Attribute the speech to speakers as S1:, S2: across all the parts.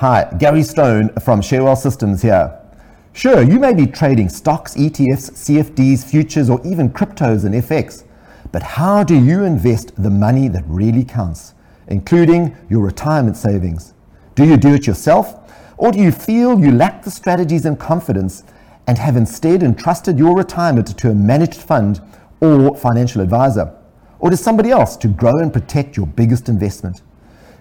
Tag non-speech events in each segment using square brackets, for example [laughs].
S1: Hi, Gary Stone from Share Wealth Systems here. Sure, you may be trading stocks, ETFs, CFDs, futures, or even cryptos and FX, but how do you invest the money that really counts, including your retirement savings? Do you do it yourself, or do you feel you lack the strategies and confidence and have instead entrusted your retirement to a managed fund or financial advisor? Or to somebody else to grow and protect your biggest investment?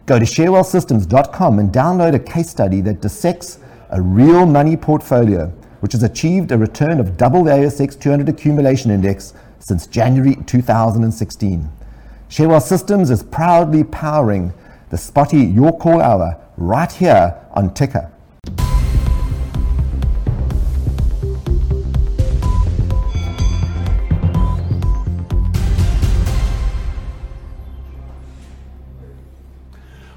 S1: Go to sharewealthsystems.com and download a case study that dissects a real money portfolio, which has achieved a return of double the ASX 200 accumulation index since January 2016. Share Wealth Systems is proudly powering the Spotee Your Call Hour right here on Ticker.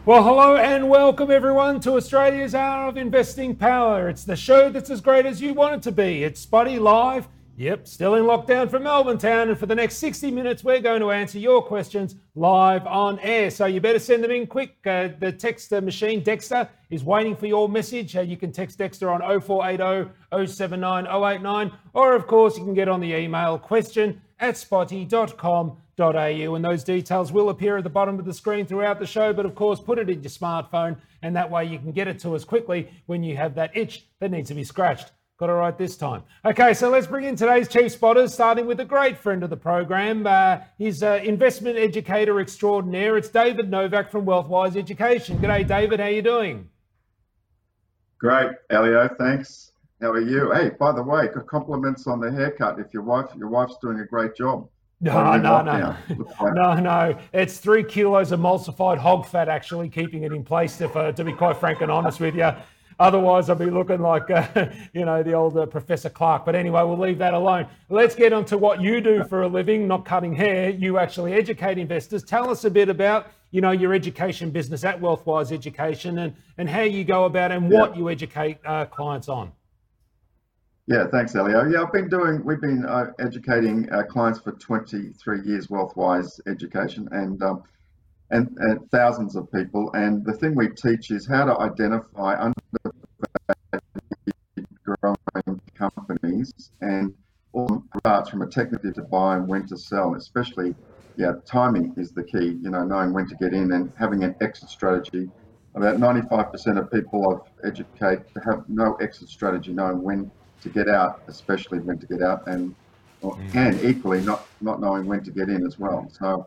S2: Well, hello and welcome everyone to Australia's Hour of Investing Power. It's the show that's as great as you want it to be. It's Spotee Live. Yep, still in lockdown from Melbourne town. And for the next 60 minutes, we're going to answer your questions live on air. So you better send them in quick. Uh, the text machine, Dexter, is waiting for your message. Uh, you can text Dexter on 0480 079 089. Or, of course, you can get on the email question at spotee.com and those details will appear at the bottom of the screen throughout the show. But of course, put it in your smartphone, and that way you can get it to us quickly when you have that itch that needs to be scratched. Got it right this time. Okay, so let's bring in today's chief spotters, starting with a great friend of the program. Uh, he's an investment educator extraordinaire. It's David Novak from Wealthwise Education. G'day, David. How you doing?
S3: Great, Elio. Thanks. How are you? Hey, by the way, compliments on the haircut. If your wife, your wife's doing a great job.
S2: No, no, no, no, no. It's three kilos emulsified hog fat actually keeping it in place. If, uh, to be quite frank and honest with you, otherwise I'd be looking like uh, [laughs] you know the old uh, Professor Clark. But anyway, we'll leave that alone. Let's get on to what you do for a living, not cutting hair. You actually educate investors. Tell us a bit about you know your education business at Wealthwise Education and and how you go about and what you educate uh, clients on.
S3: Yeah, thanks, Elio. Yeah, I've been doing, we've been uh, educating our clients for 23 years, Wealthwise Education, and, um, and, and thousands of people. And the thing we teach is how to identify undervalued growing companies and all parts from a technical to buy and when to sell, especially, yeah, timing is the key, you know, knowing when to get in and having an exit strategy. About 95% of people I've educate have no exit strategy, knowing when to get out, especially when to get out, and mm. and equally not not knowing when to get in as well. So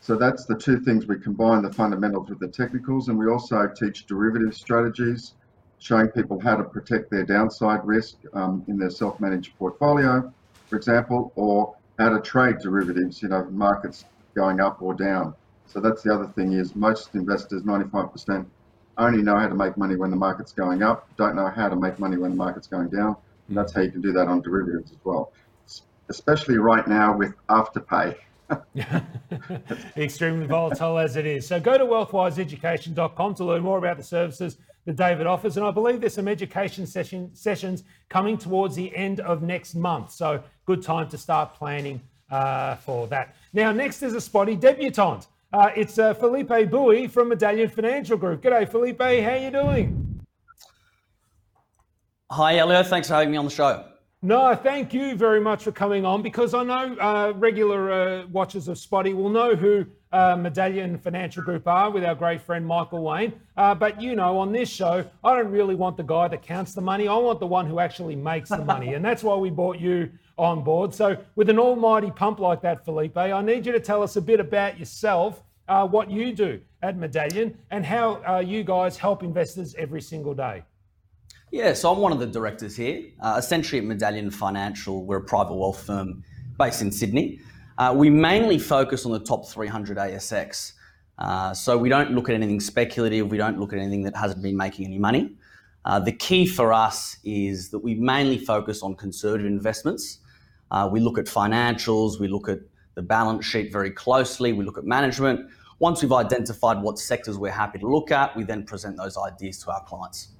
S3: so that's the two things we combine the fundamentals with the technicals, and we also teach derivative strategies, showing people how to protect their downside risk um, in their self-managed portfolio, for example, or how to trade derivatives. You know, markets going up or down. So that's the other thing is most investors, 95%, only know how to make money when the market's going up, don't know how to make money when the market's going down. And that's how you can do that on derivatives as well, especially right now with Afterpay. [laughs]
S2: Extremely volatile as it is. So go to wealthwiseeducation.com to learn more about the services that David offers. And I believe there's some education session, sessions coming towards the end of next month. So good time to start planning uh, for that. Now, next is a Spotee debutante. Uh, it's uh, Felipe Bowie from Medallion Financial Group. G'day, Felipe. How you doing?
S4: Hi, Elio. Thanks for having me on the show.
S2: No, thank you very much for coming on because I know uh, regular uh, watchers of Spotee will know who uh, Medallion Financial Group are with our great friend Michael Wayne. Uh, but you know, on this show, I don't really want the guy that counts the money. I want the one who actually makes the money. and that's why we brought you on board. So, with an almighty pump like that, Felipe, I need you to tell us a bit about yourself, uh, what you do at Medallion, and how uh, you guys help investors every single day.
S4: Yeah, so I'm one of the directors here. Uh, essentially, at Medallion Financial, we're a private wealth firm based in Sydney. Uh, we mainly focus on the top 300 ASX. Uh, so we don't look at anything speculative. We don't look at anything that hasn't been making any money. Uh, the key for us is that we mainly focus on conservative investments. Uh, we look at financials. We look at the balance sheet very closely. We look at management. Once we've identified what sectors we're happy to look at, we then present those ideas to our clients.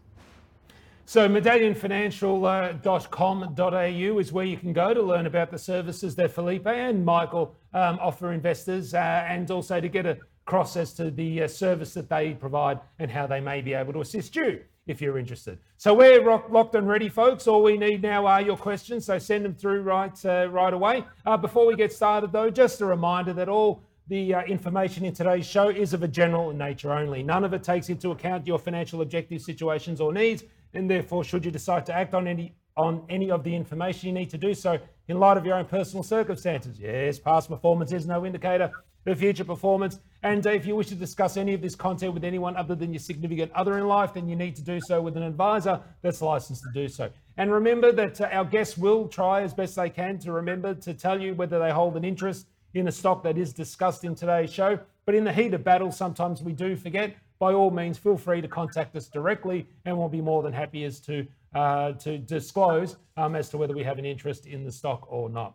S2: So medallionfinancial.com.au is where you can go to learn about the services that Felipe and Michael um, offer investors uh, and also to get a across as to the uh, service that they provide and how they may be able to assist you if you're interested. So we're rock, locked and ready, folks. All we need now are your questions, so send them through right uh, right away. Uh, before we get started, though, just a reminder that all the uh, information in today's show is of a general nature only. None of it takes into account your financial objectives, situations, or needs, and therefore, should you decide to act on any on any of the information, you need to do so in light of your own personal circumstances. Yes, past performance is no indicator of future performance. And if you wish to discuss any of this content with anyone other than your significant other in life, then you need to do so with an advisor that's licensed to do so. And remember that uh, our guests will try as best they can to remember to tell you whether they hold an interest in a stock that is discussed in today's show. But in the heat of battle, sometimes we do forget. By all means, feel free to contact us directly, and we'll be more than happy as to uh, to disclose um, as to whether we have an interest in the stock or not.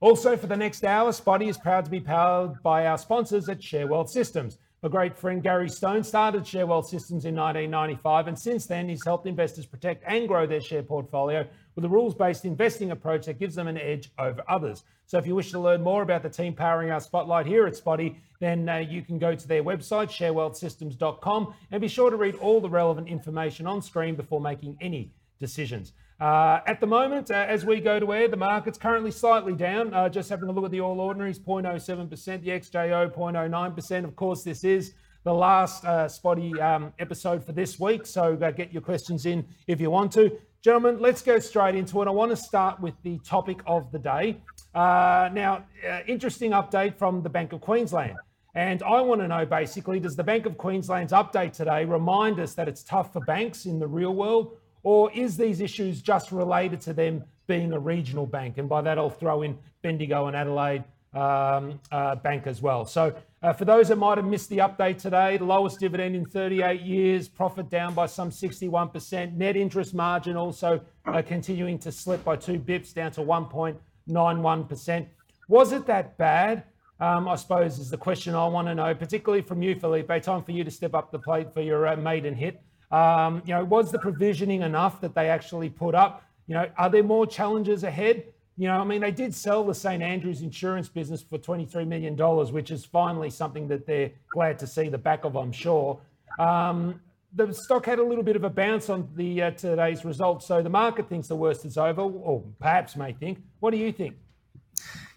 S2: Also, for the next hour, Spotee is proud to be powered by our sponsors at ShareWealth Systems. My great friend Gary Stone started ShareWealth Systems in 1995, and since then, he's helped investors protect and grow their share portfolio with a rules based investing approach that gives them an edge over others. So, if you wish to learn more about the team powering our spotlight here at Spotee, then uh, you can go to their website, sharewealthsystems.com, and be sure to read all the relevant information on screen before making any decisions. Uh, at the moment, uh, as we go to air, the market's currently slightly down. Uh, just having a look at the All Ordinaries, 0.07%, the XJO 0.09%. Of course, this is the last uh, Spotee um, episode for this week, so uh, get your questions in if you want to. Gentlemen, let's go straight into it. I want to start with the topic of the day. Uh, now, interesting update from the Bank of Queensland. And I want to know basically, does the Bank of Queensland's update today remind us that it's tough for banks in the real world, or is these issues just related to them being a regional bank? And by that, I'll throw in Bendigo and Adelaide um, uh, Bank as well. So, uh, for those that might have missed the update today, the lowest dividend in 38 years, profit down by some 61%, net interest margin also uh, continuing to slip by two bips down to 1.91%. Was it that bad? Um, I suppose is the question I want to know, particularly from you, Felipe. Time for you to step up the plate for your uh, maiden hit. Um, you know, was the provisioning enough that they actually put up? You know, are there more challenges ahead? You know, I mean, they did sell the St Andrews insurance business for $23 million, which is finally something that they're glad to see the back of, I'm sure. Um, the stock had a little bit of a bounce on the uh, today's results, so the market thinks the worst is over, or perhaps may think. What do you think?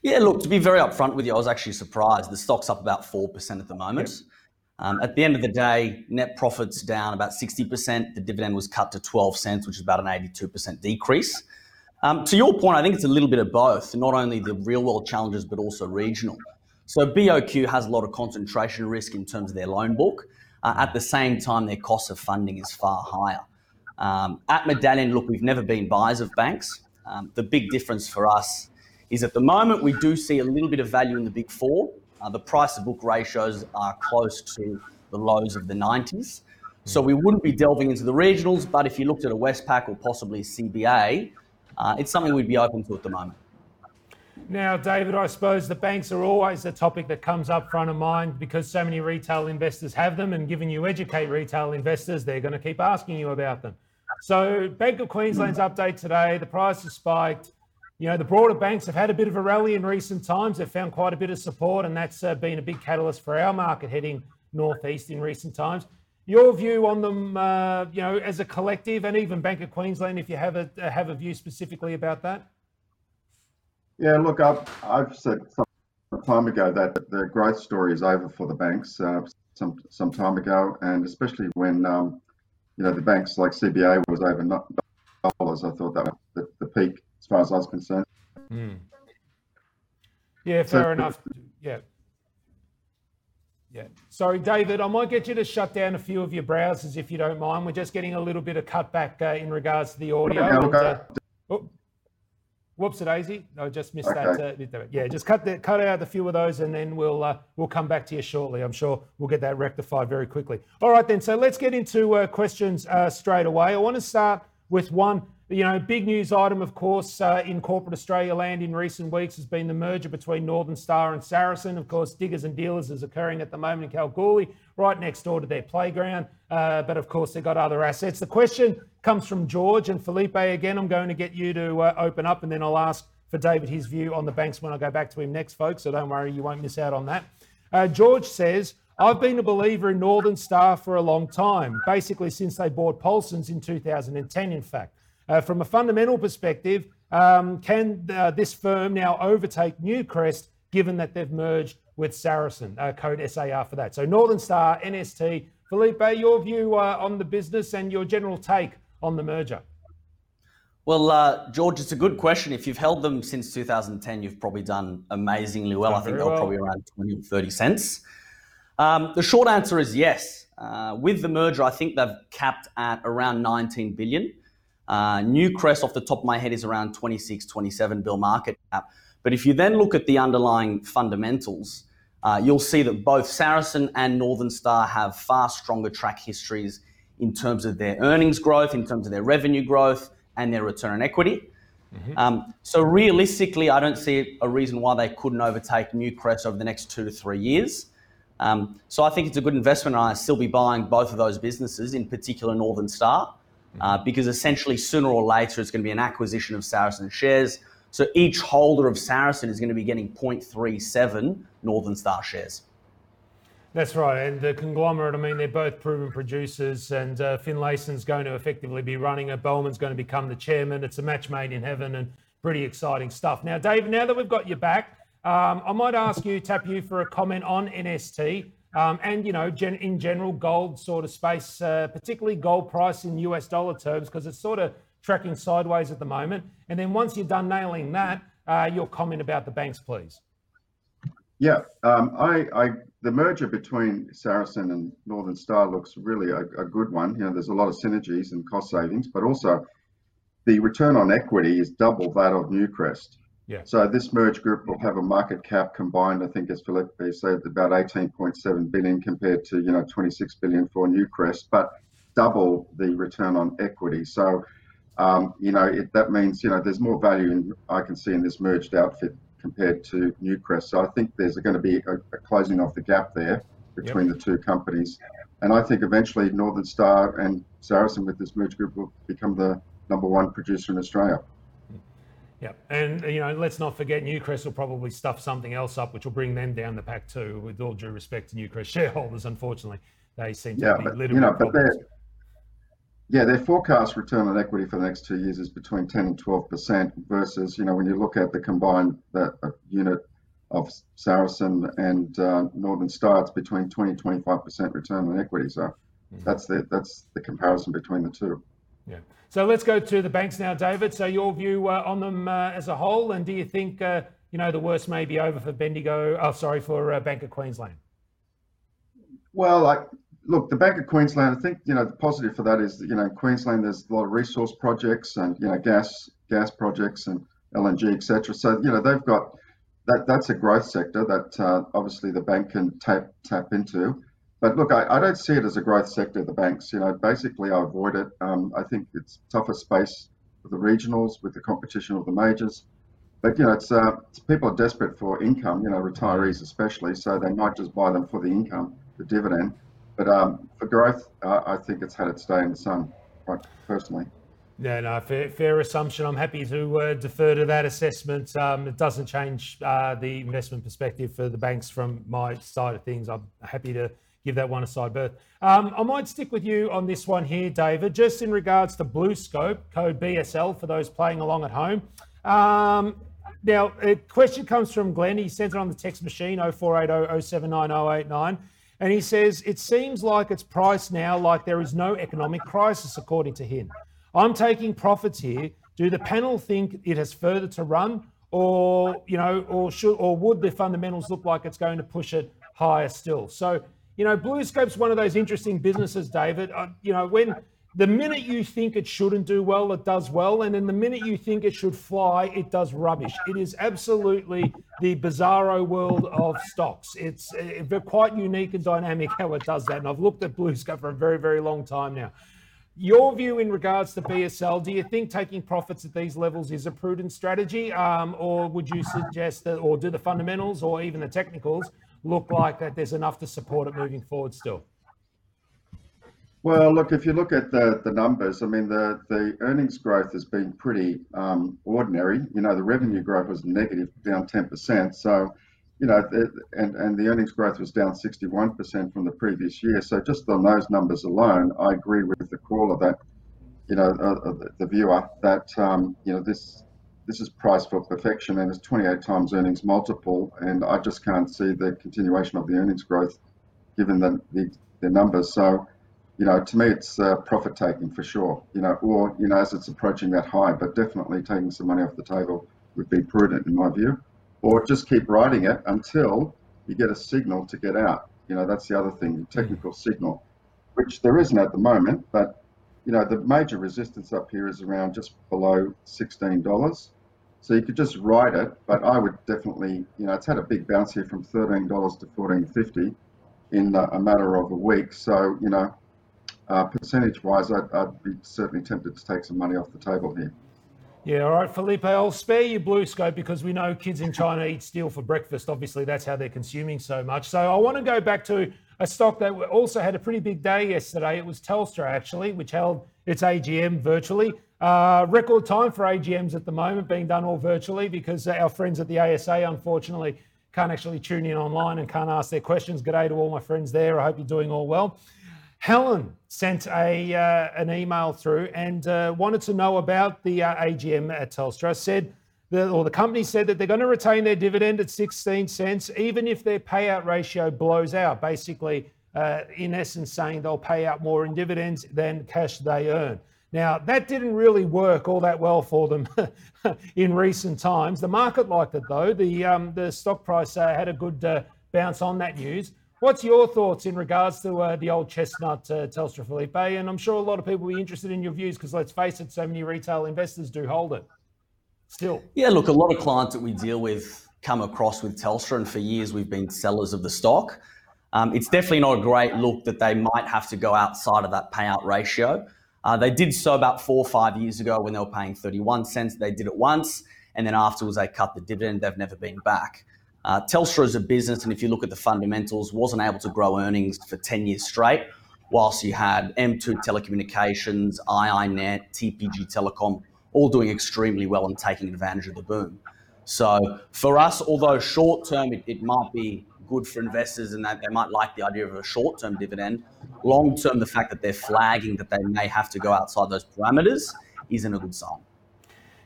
S4: Yeah, look, to be very upfront with you, I was actually surprised. The stock's up about 4% at the moment. Yep. Um, at the end of the day, net profits down about 60%. The dividend was cut to 12 cents, which is about an 82% decrease. Um, to your point, I think it's a little bit of both, not only the real world challenges, but also regional. So BOQ has a lot of concentration risk in terms of their loan book. Uh, at the same time, their cost of funding is far higher. Um, at Medallion, look, we've never been buyers of banks. Um, the big difference for us is at the moment we do see a little bit of value in the big four, uh, the price to book ratios are close to the lows of the 90s. So we wouldn't be delving into the regionals, but if you looked at a Westpac or possibly CBA, uh, it's something we'd be open to at the moment.
S2: Now, David, I suppose the banks are always a topic that comes up front of mind because so many retail investors have them, and given you educate retail investors, they're going to keep asking you about them. So, Bank of Queensland's update today: the price has spiked. You know, the broader banks have had a bit of a rally in recent times. They've found quite a bit of support, and that's uh, been a big catalyst for our market heading northeast in recent times. Your view on them, uh, you know, as a collective, and even Bank of Queensland, if you have a have a view specifically about that.
S3: Yeah, look, I've, I've said some time ago that the growth story is over for the banks uh, some some time ago, and especially when um, you know the banks like CBA was over dollars. I thought that was the, the peak as far as I was concerned. Mm.
S2: Yeah, fair so, enough. Yeah. Yeah. Sorry, David, I might get you to shut down a few of your browsers if you don't mind. We're just getting a little bit of cutback uh, in regards to the audio. Yeah, and, uh, oh, whoops, Daisy. I just missed okay. that. Uh, yeah, just cut the, cut out a few of those, and then we'll uh, we'll come back to you shortly. I'm sure we'll get that rectified very quickly. All right, then. So let's get into uh, questions uh, straight away. I want to start with one you know, big news item, of course, uh, in corporate Australia land in recent weeks has been the merger between Northern Star and Saracen. Of course, Diggers and Dealers is occurring at the moment in Kalgoorlie, right next door to their playground. Uh, but of course, they've got other assets. The question comes from George and Felipe again. I'm going to get you to uh, open up, and then I'll ask for David his view on the banks when I go back to him next, folks. So don't worry, you won't miss out on that. Uh, George says, I've been a believer in Northern Star for a long time, basically since they bought Paulsens in 2010, in fact. Uh, from a fundamental perspective, um, can uh, this firm now overtake Newcrest given that they've merged with Saracen? Uh, code SAR for that. So Northern Star, NST. Felipe, your view uh, on the business and your general take on the merger?
S4: Well, uh, George, it's a good question. If you've held them since 2010, you've probably done amazingly well. I think they're well. probably around 20 or 30 cents. Um, the short answer is yes. Uh, with the merger, I think they've capped at around 19 billion. Uh, Newcrest, off the top of my head, is around 26, 27 bill market cap. But if you then look at the underlying fundamentals, uh, you'll see that both Saracen and Northern Star have far stronger track histories in terms of their earnings growth, in terms of their revenue growth, and their return on equity. Mm-hmm. Um, so realistically, I don't see a reason why they couldn't overtake Newcrest over the next two to three years. Um, so I think it's a good investment, and I still be buying both of those businesses, in particular Northern Star, uh, mm-hmm. because essentially sooner or later it's going to be an acquisition of Saracen shares. So each holder of Saracen is going to be getting 0.37 Northern Star shares.
S2: That's right, and the conglomerate. I mean, they're both proven producers, and uh, Finlayson's going to effectively be running it. Beament's going to become the chairman. It's a match made in heaven, and pretty exciting stuff. Now, Dave, now that we've got you back, um, I might ask you, tap you for a comment on NST um, and, you know, gen- in general, gold sort of space, uh, particularly gold price in US dollar terms, because it's sort of tracking sideways at the moment. And then once you're done nailing that, uh, your comment about the banks, please.
S3: Yeah, um, I, I, the merger between Saracen and Northern Star looks really a, a, good one. You know, there's a lot of synergies and cost savings, but also the return on equity is double that of Newcrest.
S2: Yeah.
S3: So this merged group will have a market cap combined, I think, as Felipe said, about 18.7 billion compared to you know 26 billion for Newcrest, but double the return on equity. So um, you know it, that means you know there's more value in I can see in this merged outfit compared to Newcrest. So I think there's going to be a, a closing of the gap there between yep. the two companies, and I think eventually Northern Star and Saracen with this merged group will become the number one producer in Australia.
S2: Yeah, and you know, let's not forget Newcrest will probably stuff something else up, which will bring them down the pack too. With all due respect to Newcrest shareholders, unfortunately, they seem to
S3: yeah,
S2: be
S3: but,
S2: little
S3: you know, but their, yeah, their forecast return on equity for the next two years is between 10 and 12 percent. Versus, you know, when you look at the combined that uh, unit of Saracen and uh, Northern Star, it's between 20 and 25 percent return on equity. So mm-hmm. that's the that's the comparison between the two.
S2: Yeah. So let's go to the banks now, David. So your view uh, on them uh, as a whole, and do you think uh, you know the worst may be over for Bendigo? Oh, sorry, for uh, Bank of Queensland.
S3: Well, like, look, the Bank of Queensland. I think you know the positive for that is you know Queensland. There's a lot of resource projects and you know gas gas projects and LNG, etc. So you know they've got that. That's a growth sector that uh, obviously the bank can tap tap into. But look, I, I, don't see it as a growth sector, the banks. You know, basically, I avoid it. Um, I think it's tougher space for the regionals, with the competition of the majors. But, you know, it's, uh, it's people are desperate for income, you know, retirees especially, so they might just buy them for the income, the dividend. But um, for growth, uh, I think it's had its day in the sun, quite personally.
S2: Yeah, no, fair, fair assumption. I'm happy to uh, defer to that assessment. Um, it doesn't change uh, the investment perspective for the banks from my side of things. I'm happy to give that one a side berth. Um, I might stick with you on this one here, David, just in regards to BlueScope, code BSL for those playing along at home. Um, now, a question comes from Glenn. He sends it on the text machine 0480 And he says, It seems like it's priced now like there is no economic crisis, according to him. I'm taking profits here. Do the panel think it has further to run? Or, you know, or should or would the fundamentals look like it's going to push it higher still? So you know, BlueScope's one of those interesting businesses, David. Uh, you know, when the minute you think it shouldn't do well, it does well. And then the minute you think it should fly, it does rubbish. It is absolutely the bizarro world of stocks. It's uh, quite unique and dynamic how it does that. And I've looked at BlueScope for a very, very long time now. Your view in regards to BSL, do you think taking profits at these levels is a prudent strategy? Um, or would you suggest that, or do the fundamentals or even the technicals look like that there's enough to support it moving forward still?
S3: Well, look, if you look at the, the numbers, I mean, the, the earnings growth has been pretty um, ordinary. You know, the revenue growth was negative, down 10%. So, you know, and, and the earnings growth was down 61% from the previous year. So just on those numbers alone, I agree with the caller that, you know, uh, uh the viewer that, um, you know, this this is priced for perfection and it's 28 times earnings multiple. And I just can't see the continuation of the earnings growth given the, the, the numbers. So, you know, to me, it's uh, profit taking for sure, you know, or, you know, as it's approaching that high, but definitely taking some money off the table would be prudent in my view, or just keep riding it until you get a signal to get out. You know, that's the other thing, the technical signal, which there isn't at the moment, but you know, the major resistance up here is around just below $16. So you could just ride it, but I would definitely, you know, it's had a big bounce here from $13 to $14.50 in a matter of a week. So, you know, uh, percentage wise, I'd, I'd be certainly tempted to take some money off the table here.
S2: Yeah, all right, Felipe, I'll spare you BlueScope because we know kids in China eat steel for breakfast. Obviously, that's how they're consuming so much. So I want to go back to a stock that also had a pretty big day yesterday. It was Telstra, actually, which held its AGM virtually. Uh, record time for AGMs at the moment being done all virtually because our friends at the ASA, unfortunately, can't actually tune in online and can't ask their questions. Good day to all my friends there. I hope you're doing all well. Helen sent a uh, an email through and uh, wanted to know about the uh, AGM at Telstra. Said or the company said that they're going to retain their dividend at 16 cents, even if their payout ratio blows out. Basically, uh, in essence, saying they'll pay out more in dividends than cash they earn. Now, that didn't really work all that well for them [laughs] in recent times. The market liked it though. The, um, the stock price uh, had a good uh, bounce on that news. What's your thoughts in regards to uh, the old chestnut uh, Telstra Felipe? And I'm sure a lot of people will be interested in your views because let's face it, so many retail investors do hold it still?
S4: Yeah, look, a lot of clients that we deal with come across with Telstra, and for years we've been sellers of the stock. Um, it's definitely not a great look that they might have to go outside of that payout ratio. Uh, they did so about four or five years ago when they were paying 31 cents. They did it once, and then afterwards they cut the dividend. They've never been back. Uh, Telstra as a business, and if you look at the fundamentals, wasn't able to grow earnings for 10 years straight, whilst you had M2 Telecommunications, iiNet, TPG Telecom all doing extremely well and taking advantage of the boom. So for us, although short term it, it might be good for investors and that they might like the idea of a short term dividend, long term, the fact that they're flagging that they may have to go outside those parameters isn't a good sign.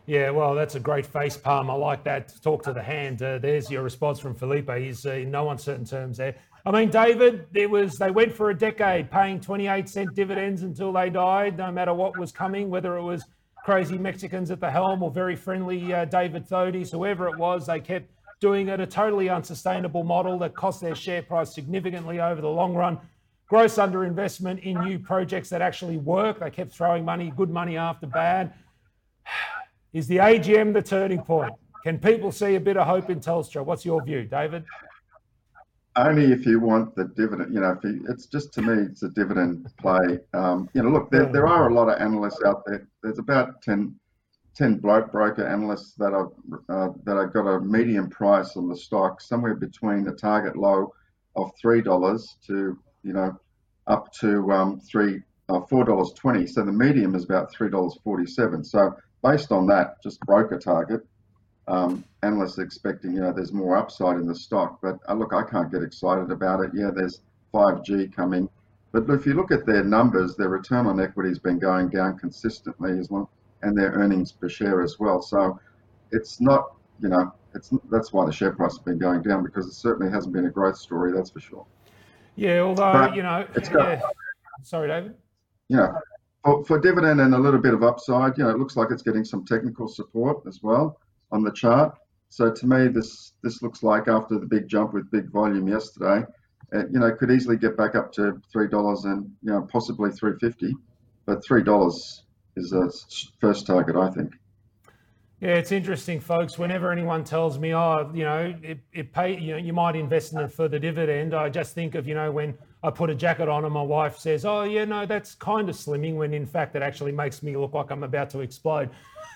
S2: Yeah, well, that's a great face palm. I like that. Talk to the hand. Uh, there's your response from Felipe. He's uh, in no uncertain terms there. I mean, David, there was they went for a decade paying 28 cent dividends until they died, no matter what was coming, whether it was crazy Mexicans at the helm or very friendly uh, David Thodey's, whoever it was, they kept doing it. A totally unsustainable model that cost their share price significantly over the long run. Gross underinvestment in new projects that actually work. They kept throwing money, good money after bad. [sighs] Is the AGM the turning point? Can people see a bit of hope in Telstra? What's your view, David?
S3: Only if you want the dividend. You know, if you, it's just to me, it's a dividend play. Um, you know, look, there, there are a lot of analysts out there. There's about 10, 10 broker analysts that have uh, that have got a medium price on the stock, somewhere between a target low of three dollars to you know up to um, three uh, four dollars twenty. So the medium is about three dollars forty seven. So based on that, just broker target um, analysts expecting, you know, there's more upside in the stock. But uh, look, I can't get excited about it. Yeah, there's 5G coming. But if you look at their numbers, their return on equity has been going down consistently as well, and their earnings per share as well. So it's not, you know, it's that's why the share price has been going down because it certainly hasn't been a growth story, that's for sure.
S2: Yeah, although, but you know, it's got, yeah. sorry, David.
S3: You know, for, for dividend and a little bit of upside, you know, it looks like it's getting some technical support as well on the chart. So to me, this this looks like after the big jump with big volume yesterday, it, you know, could easily get back up to three dollars and you know possibly three fifty, but three dollars is a first target, I think.
S2: Yeah, it's interesting, folks. Whenever anyone tells me, "Oh, you know, it, it pay," you know, you might invest in it for the dividend. I just think of, you know, when I put a jacket on and my wife says, "Oh, yeah, no, that's kind of slimming," when in fact it actually makes me look like I'm about to explode.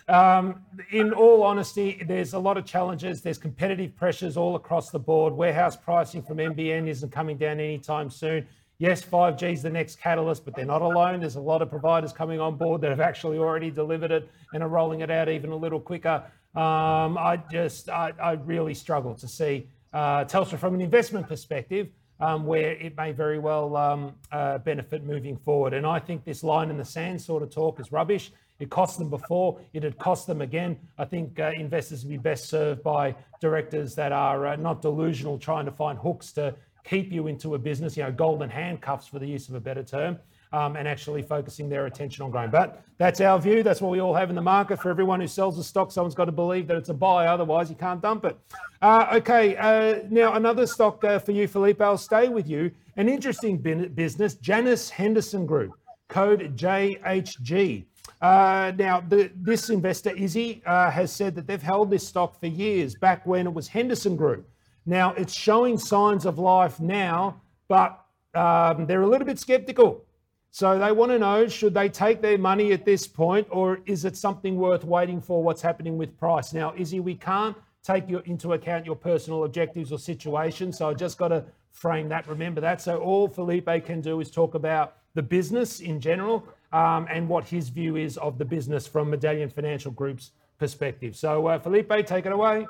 S2: Um, in all honesty, there's a lot of challenges. There's competitive pressures all across the board. Warehouse pricing from NBN isn't coming down anytime soon. Yes, 5G is the next catalyst, but they're not alone. There's a lot of providers coming on board that have actually already delivered it and are rolling it out even a little quicker. Um, I just, I, I, really struggle to see uh, Telstra from an investment perspective, um, where it may very well um, uh, benefit moving forward. And I think this line in the sand sort of talk is rubbish. It cost them before, it had cost them again. I think uh, investors would be best served by directors that are uh, not delusional, trying to find hooks to keep you into a business, you know, golden handcuffs for the use of a better term um, and actually focusing their attention on growing. But that's our view. That's what we all have in the market. For everyone who sells a stock, someone's got to believe that it's a buy. Otherwise, you can't dump it. Uh, okay, uh, now another stock uh, for you, Felipe. I'll stay with you. An interesting business, Janus Henderson Group, code JHG. Uh, now, the, this investor, Izzy, uh, has said that they've held this stock for years, back when it was Henderson Group. Now, it's showing signs of life now, but um, they're a little bit skeptical. So they want to know should they take their money at this point, or is it something worth waiting for what's happening with price? Now, Izzy, we can't take your, into account your personal objectives or situation. So I just got to frame that. Remember that. So all Felipe can do is talk about the business in general um, and what his view is of the business from Medallion Financial Group's perspective. So uh, Felipe, take it away.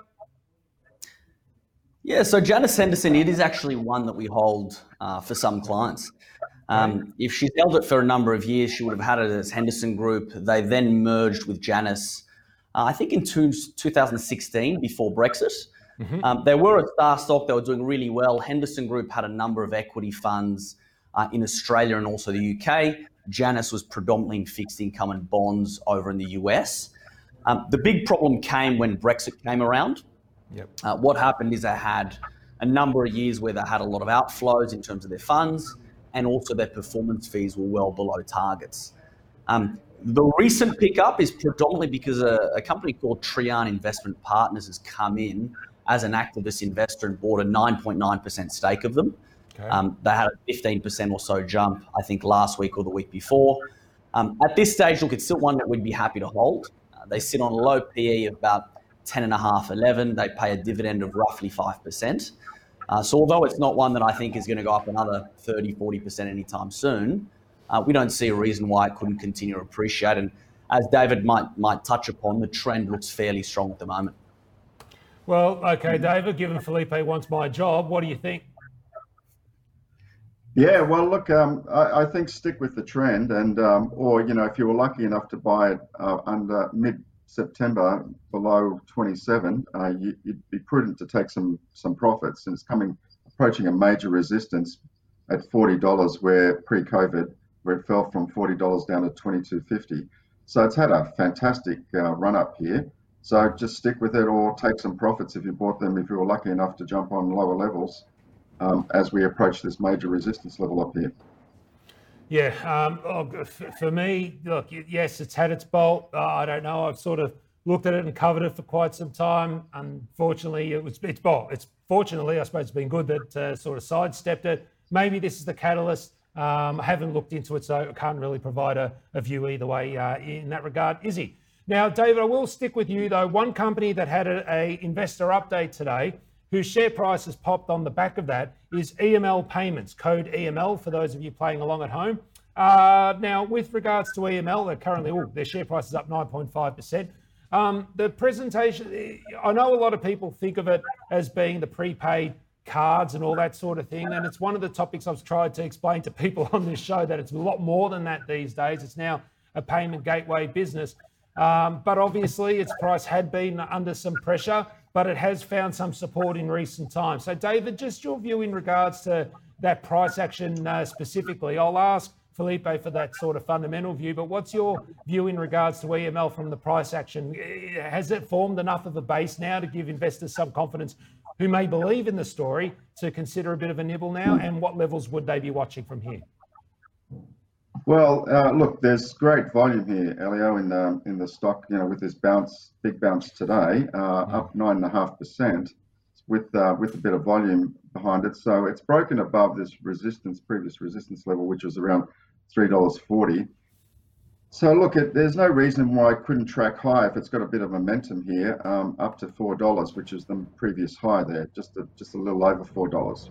S4: Yeah, so Janus Henderson, it is actually one that we hold uh, for some clients. Um, if she's held it for a number of years, she would have had it as Henderson Group. They then merged with Janus, uh, I think in two, 2016 before Brexit. Mm-hmm. Um, they were a star stock. They were doing really well. Henderson Group had a number of equity funds uh, in Australia and also the UK. Janus was predominantly in fixed income and bonds over in the US. Um, the big problem came when Brexit came around. Yep. Uh, what happened is they had a number of years where they had a lot of outflows in terms of their funds and also their performance fees were well below targets. Um, the recent pickup is predominantly because a, a, company called Trian Investment Partners has come in as an activist investor and bought a 9.9% stake of them. Okay. Um, they had a 15% or so jump, I think, last week or the week before. Um, at this stage, look, it's still one that we'd be happy to hold. Uh, they sit on a low PE of about 10.5, 11. They pay a dividend of roughly 5%. Uh, so although it's not one that I think is going to go up another 30, 40% anytime soon, uh, we don't see a reason why it couldn't continue to appreciate. And as David might might touch upon, the trend looks fairly strong at the moment.
S2: Well, okay, David, given Felipe wants my job, what do you think?
S3: Yeah, well, look, um, I, I, think stick with the trend, and um, or you know, if you were lucky enough to buy it uh, under mid September below 27, uh, you, would be prudent to take some some profits. And it's coming approaching a major resistance at $40, where pre-COVID, where it fell from $40 down to 22.50. So it's had a fantastic uh, run up here. So just stick with it or take some profits if you bought them if you were lucky enough to jump on lower levels um, as we approach this major resistance level up here.
S2: Yeah, um, oh, for me, look, yes, it's had its bolt. Uh, I don't know. I've sort of looked at it and covered it for quite some time. Unfortunately, it was it's bolt. It's fortunately, I suppose, it's been good that uh, sort of sidestepped it. Maybe this is the catalyst. Um, I haven't looked into it, so I can't really provide a, a view either way uh, in that regard. Izzy, now, David, I will stick with you though. One company that had a, a investor update today whose share price has popped on the back of that is EML Payments, code EML for those of you playing along at home. Uh, now, with regards to EML, they're currently, oh, their share price is up 9.5%. Um, the presentation, I know a lot of people think of it as being the prepaid cards and all that sort of thing. And it's one of the topics I've tried to explain to people [laughs] on this show that it's a lot more than that these days. It's now a payment gateway business. Um, but obviously, its price had been under some pressure but it has found some support in recent times. So, David, just your view in regards to that price action uh, specifically. I'll ask Felipe for that sort of fundamental view, but what's your view in regards to EML from the price action? Has it formed enough of a base now to give investors some confidence who may believe in the story to consider a bit of a nibble now? And what levels would they be watching from here?
S3: Well, uh, look, there's great volume here, Elio, in the in the stock. You know, with this bounce, big bounce today, uh, up nine and a half percent, with uh, with a bit of volume behind it. So it's broken above this resistance, previous resistance level, which was around three dollars forty. So look, it, there's no reason why I couldn't track high if it's got a bit of momentum here, um, up to four dollars, which is the previous high there, just a, just a little over four dollars.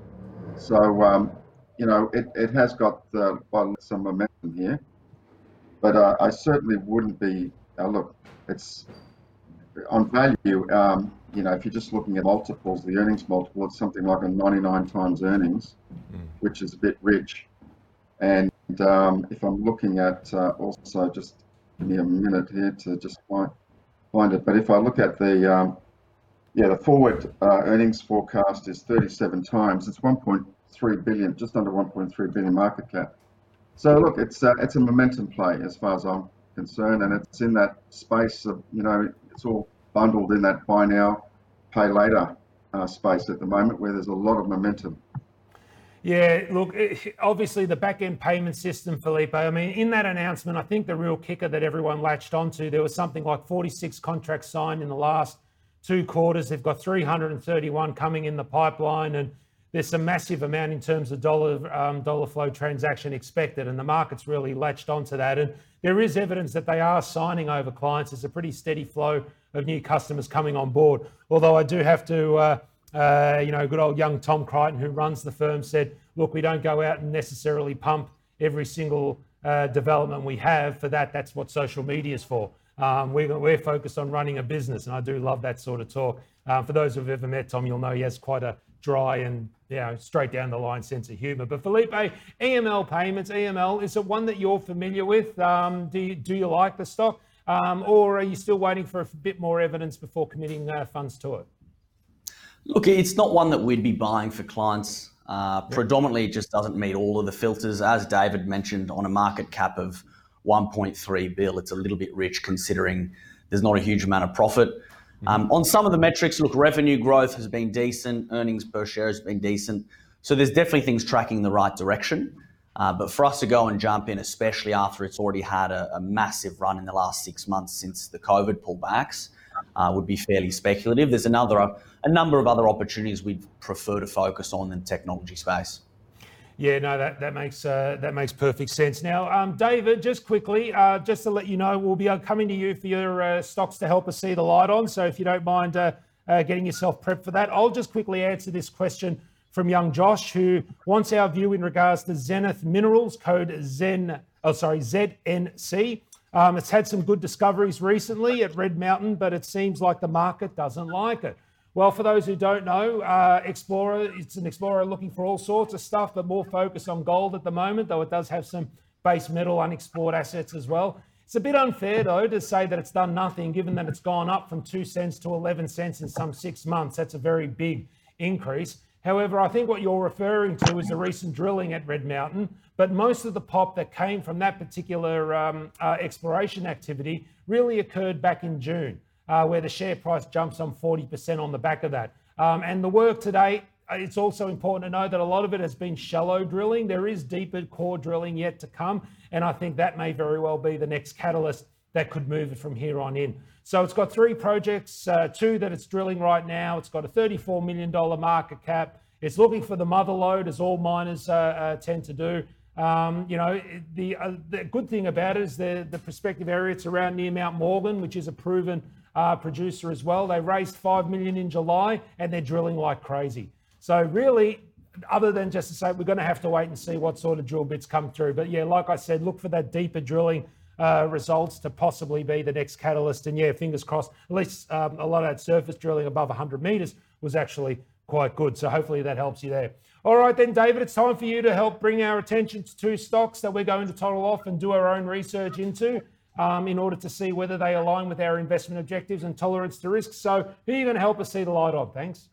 S3: So um, you know, it, it has got uh, some momentum here, but uh, I certainly wouldn't be. Uh, look, it's on value. Um, you know, if you're just looking at multiples, the earnings multiple, it's something like a 99 times earnings, mm. which is a bit rich. And um, if I'm looking at uh, also just give me a minute here to just find, find it. But if I look at the um, yeah, the forward uh, earnings forecast is 37 times. It's 1.3 billion, just under 1.3 billion market cap. So look, it's uh, it's a momentum play as far as I'm concerned, and it's in that space of you know it's all bundled in that buy now, pay later uh, space at the moment, where there's a lot of momentum.
S2: Yeah, look, obviously the back end payment system, Felipe. I mean, in that announcement, I think the real kicker that everyone latched onto, there was something like 46 contracts signed in the last two quarters. They've got 331 coming in the pipeline, and there's a massive amount in terms of dollar um, dollar flow transaction expected, and the market's really latched onto that. And there is evidence that they are signing over clients. There's a pretty steady flow of new customers coming on board. Although I do have to, uh, uh, you know, good old young Tom Cregan, who runs the firm, said, "Look, we don't go out and necessarily pump every single uh, development we have. For that, that's what social media is for." Um, we, are focused on running a business, and I do love that sort of talk. Um, for those who've ever met Tom, you'll know he has quite a dry and you know, straight down the line sense of humour. But Felipe, EML payments, EML, is it one that you're familiar with? Um, do, you, do you like the stock? Um, or are you still waiting for a bit more evidence before committing uh, funds to it?
S4: Look, it's not one that we'd be buying for clients. Uh, predominantly, it just doesn't meet all of the filters. As David mentioned, on a market cap of 1.3 bill. It's a little bit rich considering there's not a huge amount of profit. Mm-hmm. Um, on some of the metrics, look, revenue growth has been decent, earnings per share has been decent. So there's definitely things tracking the right direction. Uh, but for us to go and jump in, especially after it's already had a, a massive run in the last six months since the COVID pullbacks, uh, would be fairly speculative. There's another a number of other opportunities we'd prefer to focus on in the technology space.
S2: Yeah, no, that that makes uh, that makes perfect sense. Now, um, David, just quickly, uh, just to let you know, we'll be uh, coming to you for your uh, stocks to help us see the light on. So if you don't mind uh, uh, getting yourself prepped for that, I'll just quickly answer this question from young Josh, who wants our view in regards to Zenith Minerals, code Zen, oh sorry, ZNC. Um, it's had some good discoveries recently at Red Mountain, but it seems like the market doesn't like it. Well, for those who don't know, uh, Explorer, it's an Explorer looking for all sorts of stuff, but more focused on gold at the moment, though it does have some base metal unexplored assets as well. It's a bit unfair, though, to say that it's done nothing, given that it's gone up from 2 cents to 11 cents in some six months. That's a very big increase. However, I think what you're referring to is the recent drilling at Red Mountain, but most of the pop that came from that particular um, uh, exploration activity really occurred back in June uh, where the share price jumps on 40% on the back of that. Um, and the work today, uh, it's also important to know that a lot of it has been shallow drilling. There is deeper core drilling yet to come. And I think that may very well be the next catalyst that could move it from here on in. So it's got three projects, uh, two that it's drilling right now. It's got a $34 million market cap. It's looking for the mother lode, as all miners uh, uh, tend to do. Um, you know, the, uh, the good thing about it is the, the prospective area, it's around near Mount Morgan, which is a proven uh, producer as well. They raised five million in July, and they're drilling like crazy. So really, other than just to say we're going to have to wait and see what sort of drill bits come through. But yeah, like I said, look for that deeper drilling uh, results to possibly be the next catalyst. And yeah, fingers crossed. At least um, a lot of that surface drilling above 100 meters was actually quite good. So hopefully that helps you there. All right, then, David, it's time for you to help bring our attention to two stocks that we're going to total off and do our own research into um, in order to see whether they align with our investment objectives and tolerance to risk. So, who are you going to help us see the light on? Thanks.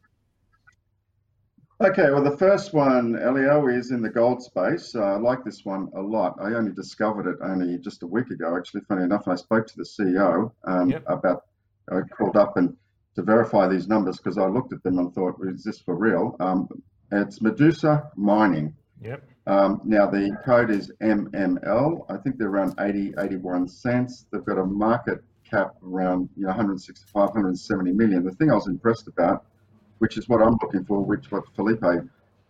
S3: Okay, well, the first one, Elio, is in the gold space. Uh, I like this one a lot. I only discovered it only just a week ago, actually. Funny enough, I spoke to the CEO um, yep. about, I called up and to verify these numbers because I looked at them and thought, is this for real? Um, it's Medusa Mining.
S2: Yep.
S3: Um, now the code is MML. I think they're around 80, 81 cents. They've got a market cap around you know 165, 170 million. The thing I was impressed about, which is what I'm looking for, which what Felipe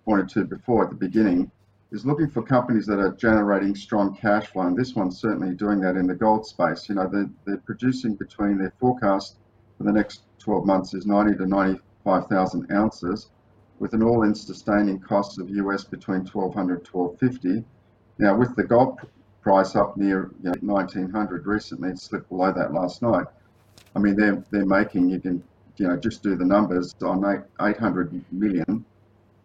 S3: pointed to before at the beginning, is looking for companies that are generating strong cash flow. And this one's certainly doing that in the gold space. You know, they're, they're producing between their forecast for the next 12 months is 90 to 95,000 ounces with an all-in sustaining cost of US between 1200 1250. Now, with the gold price up near you know, 1900 recently, it slipped below that last night. I mean, they're they're making you can you know, just do the numbers on 800 million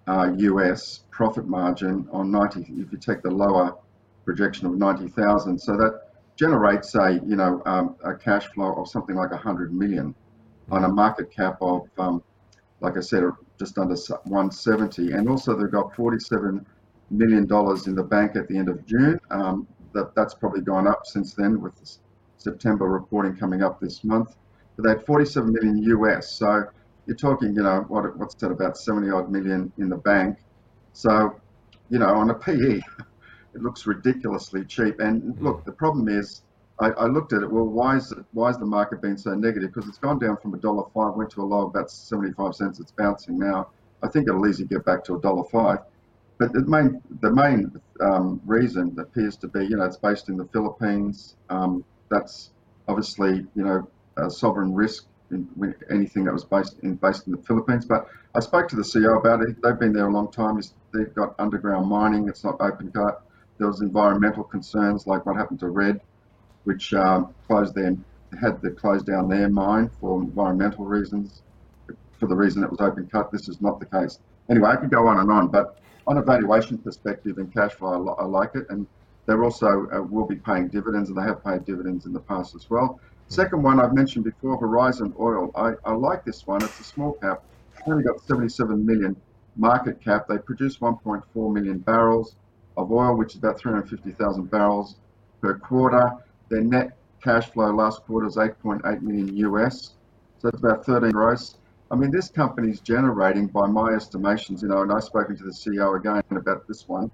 S3: uh, US profit margin on 90, if you take the lower projection of 90,000. So that generates a, you know, um, a cash flow of something like 100 million on a market cap of, um, like I said, just under 170. And also they've got 47 million dollars in the bank at the end of June. Um, that that's probably gone up since then with September reporting coming up this month. But they had 47 million US. So you're talking, you know, what what's that about 70 odd million in the bank. So, you know, on a PE, [laughs] it looks ridiculously cheap. And look, the problem is, I, I looked at it. Well, why is why is the market being so negative? Because it's gone down from a dollar five, went to a low of about 75 cents. It's bouncing now. I think it'll easily get back to a dollar five. But the main the main um, reason appears to be, you know, it's based in the Philippines. Um, that's obviously, you know, a sovereign risk in anything that was based in based in the Philippines. But I spoke to the CEO about it. They've been there a long time. They've got underground mining. It's not open cut. There was environmental concerns like what happened to Red, which um, closed their had to close down their mine for environmental reasons. For the reason it was open cut, this is not the case. Anyway, I could go on and on, but on a valuation perspective and cash flow, I, I like it. And they're also uh, will be paying dividends, and they have paid dividends in the past as well. Second one I've mentioned before, Horizon Oil. I, I like this one. It's a small cap. only got 77 million market cap. They produce 1.4 million barrels of oil, which is about 350,000 barrels per quarter. Their net cash flow last quarter is 8.8 million US. So it's about 13 gross. I mean, this company's generating, by my estimations, you know, and I've spoken to the CEO again about this one,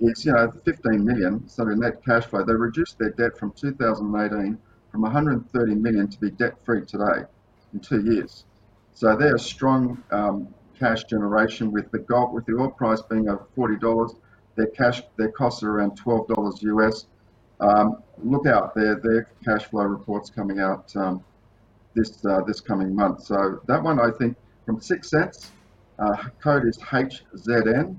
S3: it's, you know, 15 million. So the net cash flow, they reduced their debt from 2018 from 130 million to be debt free today in two years. So they're a strong um, cash generation with the gold, with the oil price being over $40. Their cash, their costs are around $12 US. Um, look out, their their cash flow reports coming out um, this uh, this coming month. So that one, I think, from six cents, uh, code is HZN,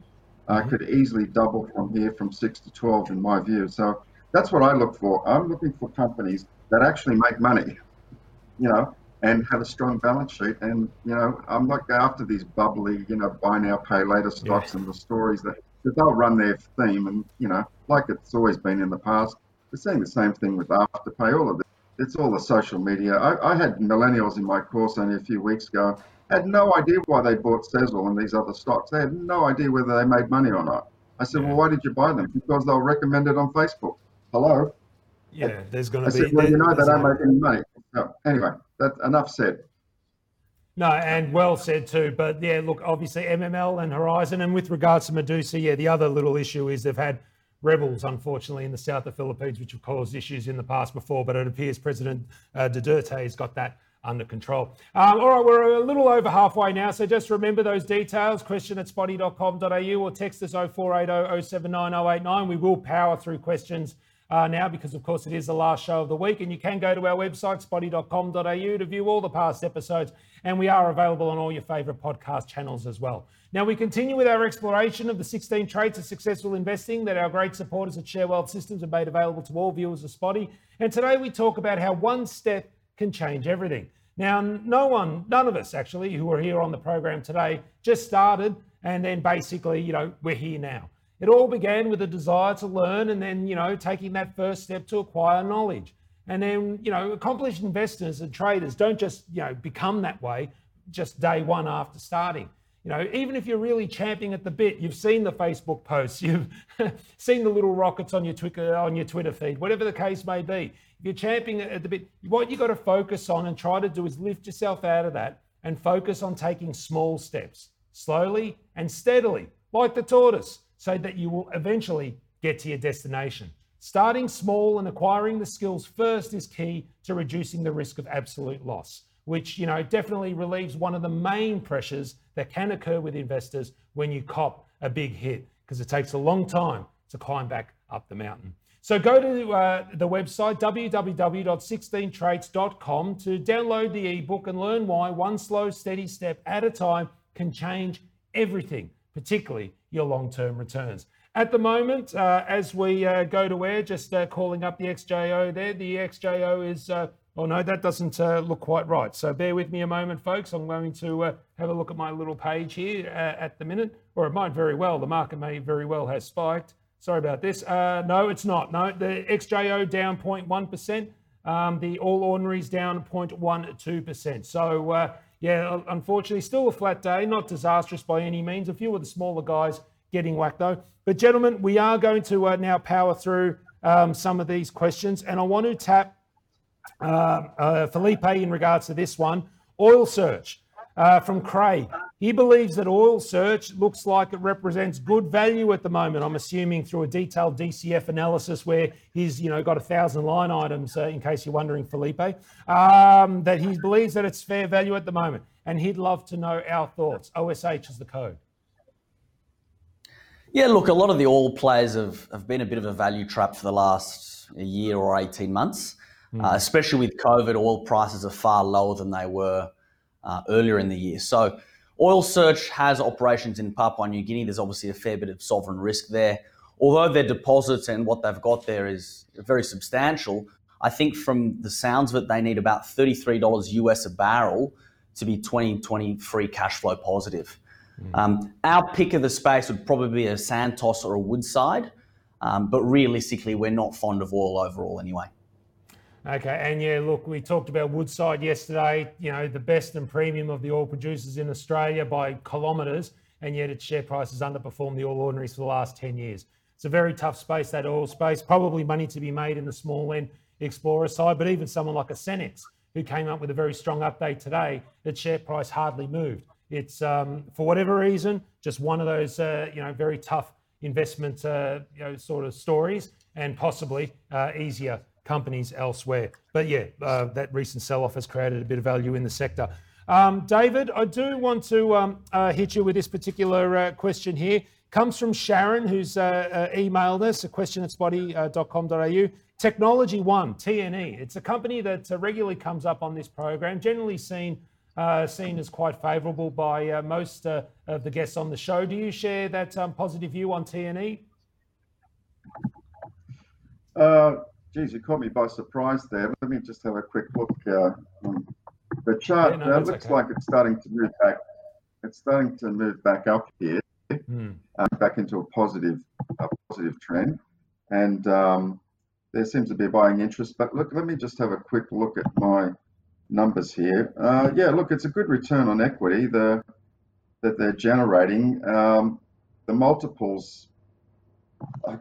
S3: uh, mm-hmm. could easily double from here from six to 12 in my view. So that's what I look for. I'm looking for companies that actually make money, you know, and have a strong balance sheet. And, you know, I'm not after these bubbly, you know, buy now, pay later stocks yeah. and the stories that, that they'll run their theme. And, you know, like it's always been in the past, we're seeing the same thing with Afterpay, all of it. It's all the social media. I, I had millennials in my course only a few weeks ago, had no idea why they bought Sezzle and these other stocks. They had no idea whether they made money or not. I said, yeah. well, why did you buy them? Because they were recommended on Facebook. Hello?
S2: Yeah, there's going to
S3: be.
S2: Said,
S3: well, you know, they don't make any money. No. anyway, that's enough said.
S2: No, and well said too. But yeah, look, obviously MML and Horizon, and with regards to Medusa, yeah, the other little issue is they've had rebels, unfortunately, in the south of the Philippines, which have caused issues in the past before. But it appears President uh, Duterte has got that under control. Um, all right, we're a little over halfway now, so just remember those details. Question at spotee.com.au or text us 0480 079 We will power through questions uh, now because, of course, it is the last show of the week. And you can go to our website, spotee.com.au, to view all the past episodes. And we are available on all your favourite podcast channels as well. Now, we continue with our exploration of the 16 traits of successful investing that our great supporters at Share Wealth Systems have made available to all viewers of Spotee. And today we talk about how one step can change everything. Now, no one, none of us actually, who are here on the program today, just started and then basically, you know, we're here now. It all began with a desire to learn and then, you know, taking that first step to acquire knowledge. And then, you know, accomplished investors and traders don't just, you know, become that way just day one after starting. You know, even if you're really champing at the bit, you've seen the Facebook posts, [laughs] you've seen the little rockets on your Twitter on your Twitter feed, whatever the case may be. If you're champing at the bit, what you've got to focus on and try to do is lift yourself out of that and focus on taking small steps, slowly and steadily, like the tortoise so that you will eventually get to your destination. Starting small and acquiring the skills first is key to reducing the risk of absolute loss, which you know definitely relieves one of the main pressures that can occur with investors when you cop a big hit because it takes a long time to climb back up the mountain. So go to uh, the website www.16traits.com to download the ebook and learn why one slow, steady step at a time can change everything, particularly your long term returns. At the moment, uh, as we uh, go to air, just uh, calling up the XJO there, the XJO is uh, Oh no, that doesn't uh, look quite right. So bear with me a moment, folks. I'm going to uh, have a look at my little page here at the minute, or it might very well. The market may very well have spiked. Sorry about this. No, it's not. No, the XJO down 0.1%. Um, the All Ordinaries down 0.12%. So yeah, unfortunately, still a flat day. Not disastrous by any means. A few of the smaller guys getting whacked though. But gentlemen, we are going to uh, now power through um, some of these questions, and I want to tap uh, uh, Felipe in regards to this one. Oil Search uh, from Craig. He believes that Oil Search looks like it represents good value at the moment. I'm assuming through a detailed DCF analysis where he's you know got a thousand line items. Uh, in case you're wondering, Felipe, um, that he believes that it's fair value at the moment, and he'd love to know our thoughts. OSH is the code.
S4: Yeah, look, a lot of the oil players have, have been a bit of a value trap for the last year or 18 months. Mm. Uh, especially with COVID, oil prices are far lower than they were uh, earlier in the year. So, Oil Search has operations in Papua New Guinea. There's obviously a fair bit of sovereign risk there. Although their deposits and what they've got there is very substantial, I think from the sounds of it, they need about $33 US a barrel to be 2020 free cash flow positive. Mm. Um, our pick of the space would probably be a Santos or a Woodside, um, but realistically, we're not fond of oil overall anyway.
S2: Okay, and yeah, look, we talked about Woodside yesterday, you know, the best and premium of the oil producers in Australia by kilometres, and yet its share price has underperformed the All Ordinaries for the last 10 years. It's a very tough space, that oil space. Probably money to be made in the small end explorer side, but even someone like a Senex, who came up with a very strong update today, its share price hardly moved. It's, um, for whatever reason, just one of those, uh, you know, very tough investment, uh, you know, sort of stories, and possibly uh, easier companies elsewhere. But yeah, uh, that recent sell off has created a bit of value in the sector. Um, David, I do want to um, uh, hit you with this particular uh, question here. Comes from Sharon, who's uh, uh, emailed us a question at spotee.com.au. Technology One, TNE. It's a company that uh, regularly comes up on this program, generally seen seen as quite favourable by most of the guests on the show. Do you share that um, positive view on TNE?
S3: Geez, you caught me by surprise there. Let me just have a quick look. Uh, the chart yeah, no, uh, looks okay. like it's starting to move back. It's starting to move back up here, mm. uh, back into a positive, a positive trend, and um, there seems to be a buying interest. But look, let me just have a quick look at my numbers here. Uh, yeah, look, it's a good return on equity the, that they're generating. Um, the multiples, uh,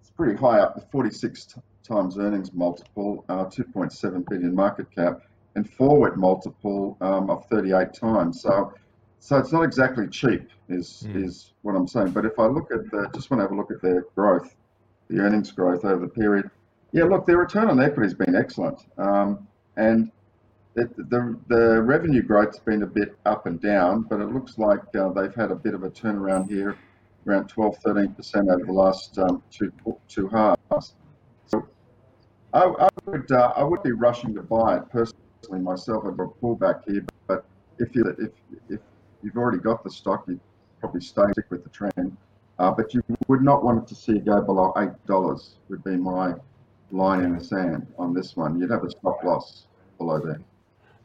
S3: it's pretty high up, the 46 times earnings multiple, uh, 2.7 billion market cap, and forward multiple um, of 38 times. So, so it's not exactly cheap, is mm. is what I'm saying. But if I look at the, just want to have a look at their growth, the earnings growth over the period. Yeah, look, their return on equity has been excellent, um, and it, the the revenue growth's been a bit up and down, but it looks like uh, they've had a bit of a turnaround here, around 12, 13 percent over the last um, two two halves. I, I would uh, I would be rushing to buy it personally myself. I'd a pullback here, but if you if if you've already got the stock, you probably stay stick with the trend. Uh, but you would not want to see it go below eight dollars. Would be my line in the sand on this one. You'd have a stop loss below there.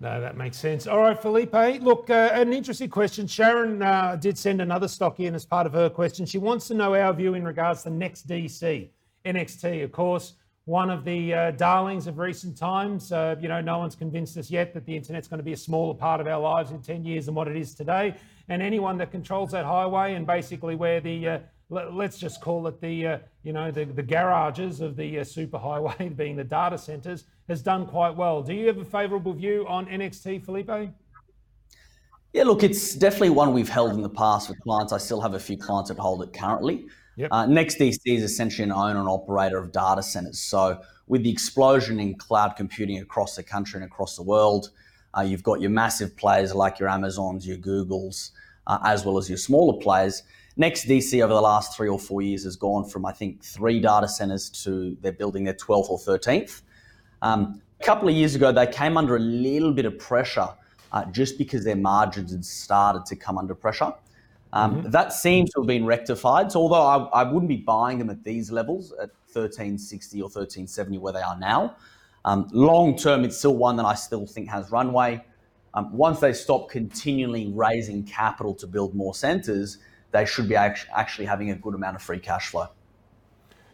S2: No, that makes sense. All right, Felipe. Look, uh, an interesting question. Sharon uh, did send another stock in as part of her question. She wants to know our view in regards to NextDC, NXT, of course one of the uh, darlings of recent times. Uh, you know, no one's convinced us yet that the internet's going to be a smaller part of our lives in 10 years than what it is today. And anyone that controls that highway and basically where the uh, let's just call it the uh, you know the, the garages of the uh, superhighway [laughs] being the data centers has done quite well. Do you have a favourable view on NXT, Felipe?
S4: Yeah, look, it's definitely one we've held in the past with clients. I still have a few clients that hold it currently. Yep. Uh, NextDC is essentially an owner and operator of data centers. So, with the explosion in cloud computing across the country and across the world, uh, you've got your massive players like your Amazons, your Googles, uh, as well as your smaller players. NextDC over the last three or four years has gone from, I think, three data centers to they're building their 12th or 13th. Um, a couple of years ago, they came under a little bit of pressure uh, just because their margins had started to come under pressure. Um, mm-hmm. That seems to have been rectified. So although I, I, wouldn't be buying them at these levels at 1360 or 1370 where they are now, Um, long term, it's still one that I still think has runway. Um, once they stop continually raising capital to build more centres, they should be actually having a good amount of free cash flow.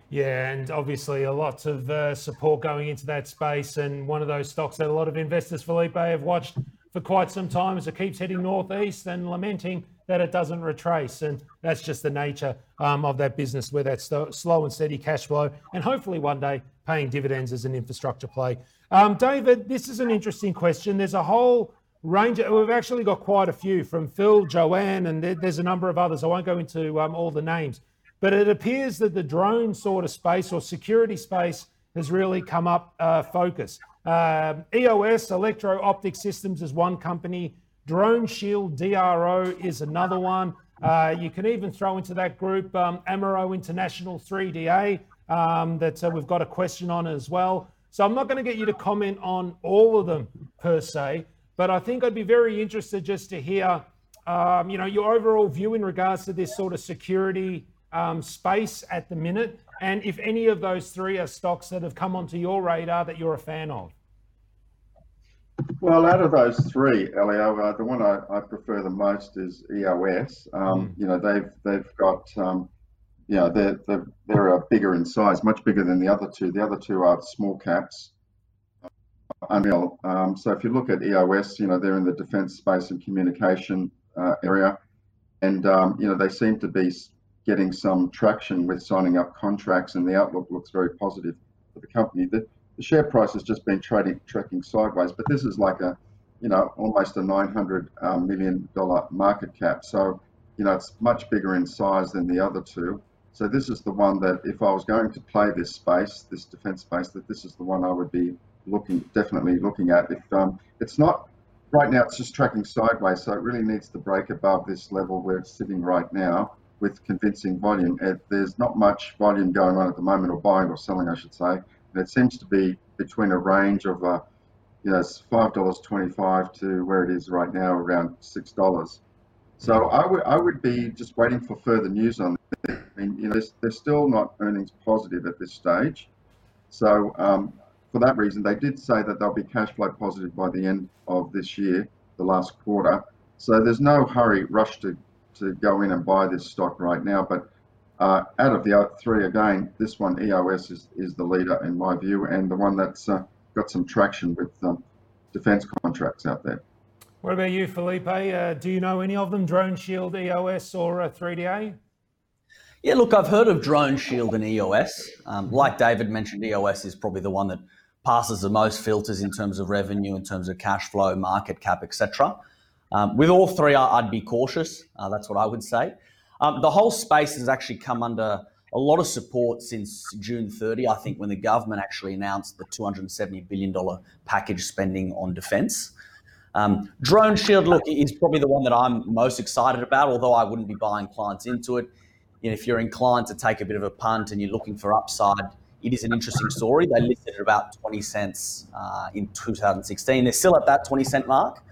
S2: Yeah, and obviously a lot of uh, support going into that space, and one of those stocks that a lot of investors, Felipe, have watched for quite some time as it keeps heading northeast and lamenting that it doesn't retrace. And that's just the nature um, of that business where that's st- slow and steady cash flow, and hopefully one day paying dividends as an infrastructure play. Um, David, this is an interesting question. There's a whole range. Of, we've actually got quite a few from Phil, Joanne, and there, there's a number of others. I won't go into um, all the names. But it appears that the drone sort of space or security space has really come up uh, focus. Uh, EOS, Electro Optic Systems, is one company. Drone Shield, DRO, is another one. Uh, you can even throw into that group um, Amaero International 3DA um, that uh, we've got a question on as well. So I'm not going to get you to comment on all of them per se, but I think I'd be very interested just to hear, um, you know, your overall view in regards to this sort of security um, space at the minute, and if any of those three are stocks that have come onto your radar that you're a fan of.
S3: Well, out of those three, Elio, uh, the one I, I, prefer the most is EOS. Um, mm. You know, they've they've got, um, you know, they're, they're they're bigger in size, much bigger than the other two. The other two are small caps. Unreal. Um, so if you look at EOS, you know, they're in the defence space and communication uh, area, and um, you know they seem to be getting some traction with signing up contracts, and the outlook looks very positive for the company. The, the share price has just been trading tracking sideways, but this is like a, you know, almost a 900 um, million dollar market cap. So, you know, it's much bigger in size than the other two. So this is the one that, if I was going to play this space, this defense space, that this is the one I would be looking, definitely looking at. If um, it's not right now, it's just tracking sideways, so it really needs to break above this level where it's sitting right now with convincing volume. It, there's not much volume going on at the moment, or buying or selling, I should say. And it seems to be between a range of, uh, you know, five dollars twenty-five to where it is right now, around six dollars. So I would I would be just waiting for further news on it. I mean, you know, they're, they're still not earnings positive at this stage. So um, for that reason, they did say that they'll be cash flow positive by the end of this year, the last quarter. So there's no hurry, rush to to go in and buy this stock right now. But uh, out of the three, again, this one, EOS, is, is the leader in my view, and the one that's uh, got some traction with um, defence contracts out there.
S2: What about you, Felipe? Uh, do you know any of them? Drone Shield, EOS, or 3DA? Uh,
S4: yeah, look, I've heard of Drone Shield and EOS. Um, like David mentioned, EOS is probably the one that passes the most filters in terms of revenue, in terms of cash flow, market cap, etc. Um, with all three, I'd be cautious. Uh, that's what I would say. Um, the whole space has actually come under a lot of support since June 30, I think, when the government actually announced the $270 billion package spending on defence. Um, Drone Shield, look, is probably the one that I'm most excited about, although I wouldn't be buying clients into it. You know, if you're inclined to take a bit of a punt and you're looking for upside, it is an interesting story. They listed at about 20 cents uh, in 2016. They're still at that 20 cent mark.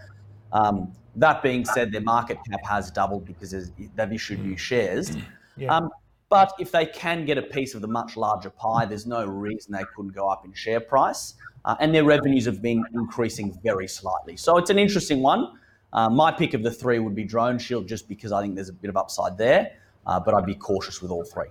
S4: Um, that being said, their market cap has doubled because they've issued new shares. Yeah. Um, but if they can get a piece of the much larger pie, there's no reason they couldn't go up in share price. Uh, and their revenues have been increasing very slightly. So it's an interesting one. Uh, my pick of the three would be Drone Shield just because I think there's a bit of upside there, uh, but I'd be cautious with all three.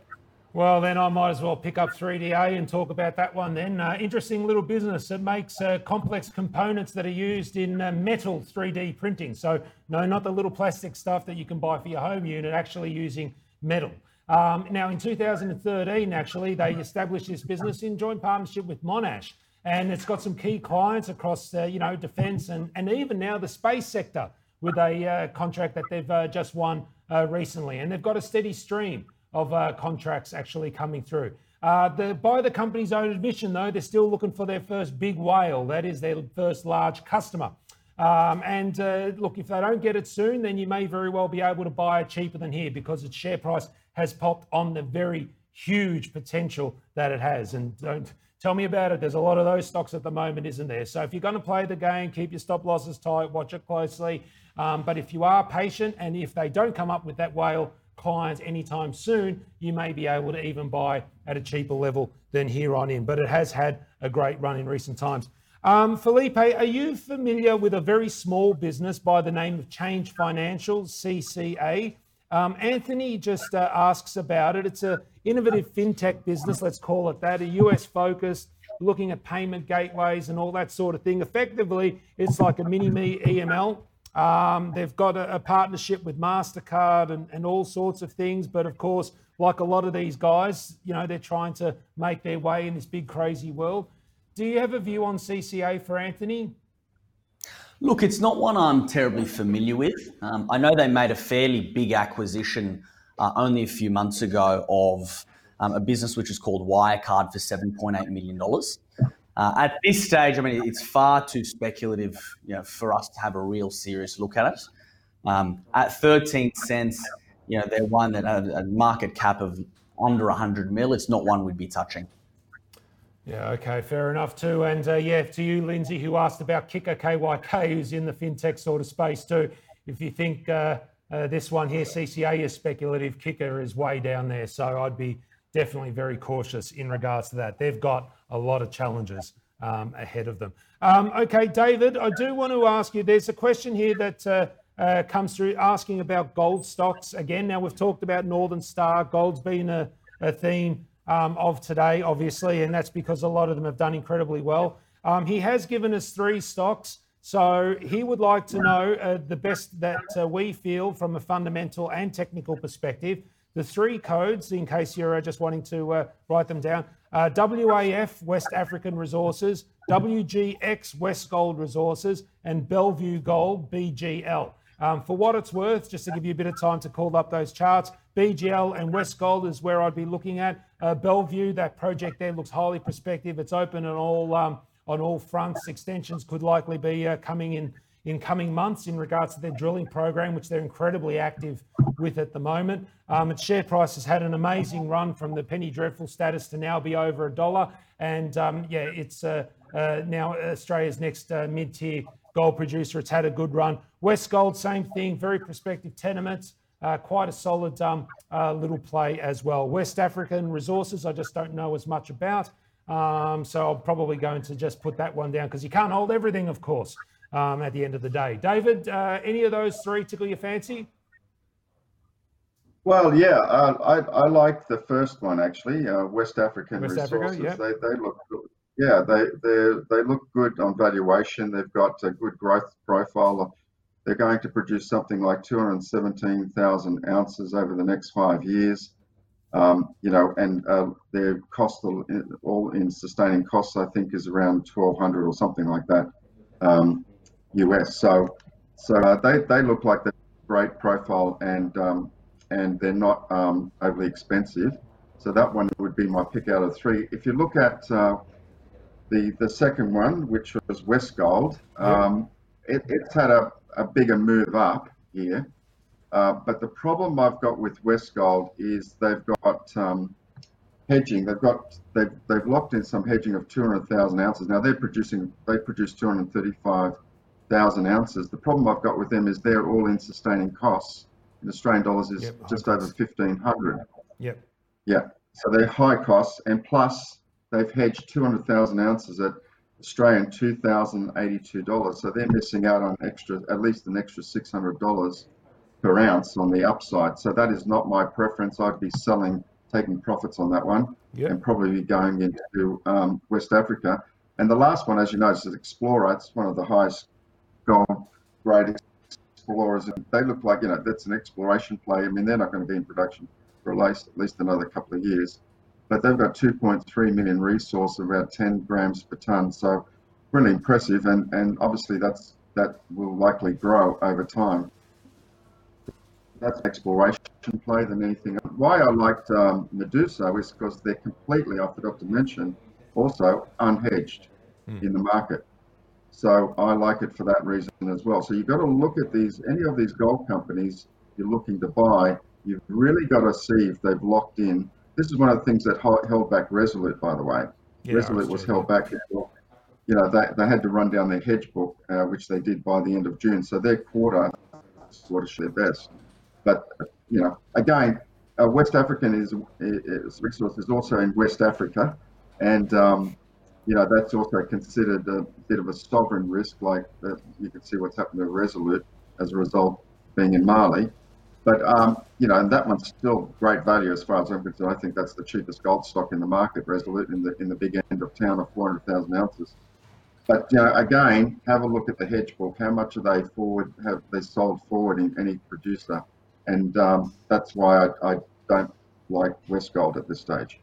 S2: Well, then I might as well pick up 3DA and talk about that one then. Uh, interesting little business. It makes uh, complex components that are used in uh, metal 3D printing. So, no, not the little plastic stuff that you can buy for your home unit, actually using metal. Um, now, in 2013, actually, they established this business in joint partnership with Monash. And it's got some key clients across, uh, you know, defence and, and even now the space sector with a uh, contract that they've uh, just won recently. And they've got a steady stream of uh, contracts actually coming through. Uh, the, by the company's own admission, though, they're still looking for their first big whale. That is their first large customer. Um, and uh, look, if they don't get it soon, then you may very well be able to buy it cheaper than here because its share price has popped on the very huge potential that it has. And don't tell me about it. There's a lot of those stocks at the moment, isn't there? So if you're going to play the game, keep your stop losses tight, watch it closely. Um, but if you are patient and if they don't come up with that whale, clients anytime soon, you may be able to even buy at a cheaper level than here on in. But it has had a great run in recent times. Um, Felipe, are you familiar with a very small business by the name of Change Financial, CCA? Um, Anthony just uh, asks about it. It's an innovative fintech business, let's call it that, a US focused, looking at payment gateways and all that sort of thing. Effectively, it's like a mini me EML. Um, they've got a, a, partnership with MasterCard and, and all sorts of things. But of course, like a lot of these guys, you know, they're trying to make their way in this big, crazy world. Do you have a view on CCA for Anthony?
S4: Look, it's not one I'm terribly familiar with. Um, I know they made a fairly big acquisition uh, only a few months ago of um, a business which is called Wirecard for $7.8 million. Uh, at this stage, I mean, it's far too speculative you know, for us to have a real serious look at it. Um, at 13 cents, you know, they're one that had a market cap of under 100 mil. It's not one we'd be touching.
S2: Yeah, okay, fair enough too. And uh, yeah, to you, Lindsay, who asked about Kyckr KYK, who's in the fintech sort of space too. If you think uh, uh, this one here, CCA, is speculative, Kyckr is way down there. So I'd be definitely very cautious in regards to that. They've got a lot of challenges um, ahead of them. Um, okay, David, I do want to ask you there's a question here that uh, uh, comes through asking about gold stocks. Again, now we've talked about Northern Star, gold's been a, a theme um, of today, obviously, and that's because a lot of them have done incredibly well. Um, he has given us three stocks, so he would like to know uh, the best that uh, we feel from a fundamental and technical perspective. The three codes, in case you're just wanting to uh, write them down uh, WAF, West African Resources, WGX, Westgold Resources, and Bellevue Gold, BGL. Um, for what it's worth, just to give you a bit of time to call up those charts, BGL and Westgold is where I'd be looking at. Uh, Bellevue, that project there looks highly prospective. It's open on all um, on all fronts. Extensions could likely be uh, coming in in coming months in regards to their drilling program, which they're incredibly active with at the moment. Um, its share price has had an amazing run from the penny dreadful status to now be over a dollar. And um, yeah, it's uh, uh, now Australia's next uh, mid tier gold producer. It's had a good run. Westgold, same thing, very prospective tenements. Uh, quite a solid um, uh, little play as well. West African resources, I just don't know as much about. Um, so I'm probably going to just put that one down because you can't hold everything, of course, um, at the end of the day. David, uh, any of those three tickle your fancy?
S3: Well, yeah, uh, I, I like the first one actually. Uh, West African
S2: West
S3: resources.
S2: Africa,
S3: they, they look good. Yeah, they they they look good on valuation. They've got a good growth profile. They're going to produce something like 217,000 ounces over the next five years. Um, you know, and uh, their cost, all in sustaining costs, I think, is around 1,200 or something like that, um, US. So, so uh, they they look like they're great profile and um, and they're not um, overly expensive. So that one would be my pick out of three. If you look at uh, the the second one, which was Westgold, um, it, it's had a a bigger move up here. Uh, but the problem I've got with Westgold is they've got um, hedging. They've got they've they've locked in some hedging of 200,000 ounces. Now they're producing they produce 235,000 ounces. The problem I've got with them is they're all-in sustaining costs in Australian dollars is yep, just over 1,500.
S2: Yep.
S3: Yeah. So they're high costs, and plus they've hedged 200,000 ounces at Australian $2,082. So they're missing out on extra, at least an extra $600 per ounce on the upside. So that is not my preference. I'd be selling, taking profits on that one, yep. and probably be going into um, West Africa. And the last one, as you know, is Explorer. It's one of the highest gold grade explorers. And they look like, you know, that's an exploration play. I mean, they're not going to be in production for at least, at least another couple of years but they've got 2.3 million resource, about 10 grams per ton. So really impressive, and and obviously that's that will likely grow over time. That's exploration play than anything. Why I liked um, Medusa is because they're completely, I forgot to mention, also unhedged mm. in the market. So I like it for that reason as well. So you've got to look at these, any of these gold companies you're looking to buy, you've really got to see if they've locked in this is one of the things that held back Resolute, by the way. Yeah, Resolute was held back. You know, they, they had to run down their hedge book, uh, which they did by the end of June. So their quarter sort of their best. But, you know, again, uh, West African is, is resource is also in West Africa. And um, you know, that's also considered a bit of a sovereign risk, like uh, you can see what's happened to Resolute as a result being in Mali. But, um, you know, and that one's still great value as far as I'm concerned. I think that's the cheapest gold stock in the market, Resolute, in the, in the big end of town of 400,000 ounces. But you know, again, have a look at the hedge book. How much are they forward? Have they sold forward in any producer? And um, that's why I, I don't like Westgold at this stage.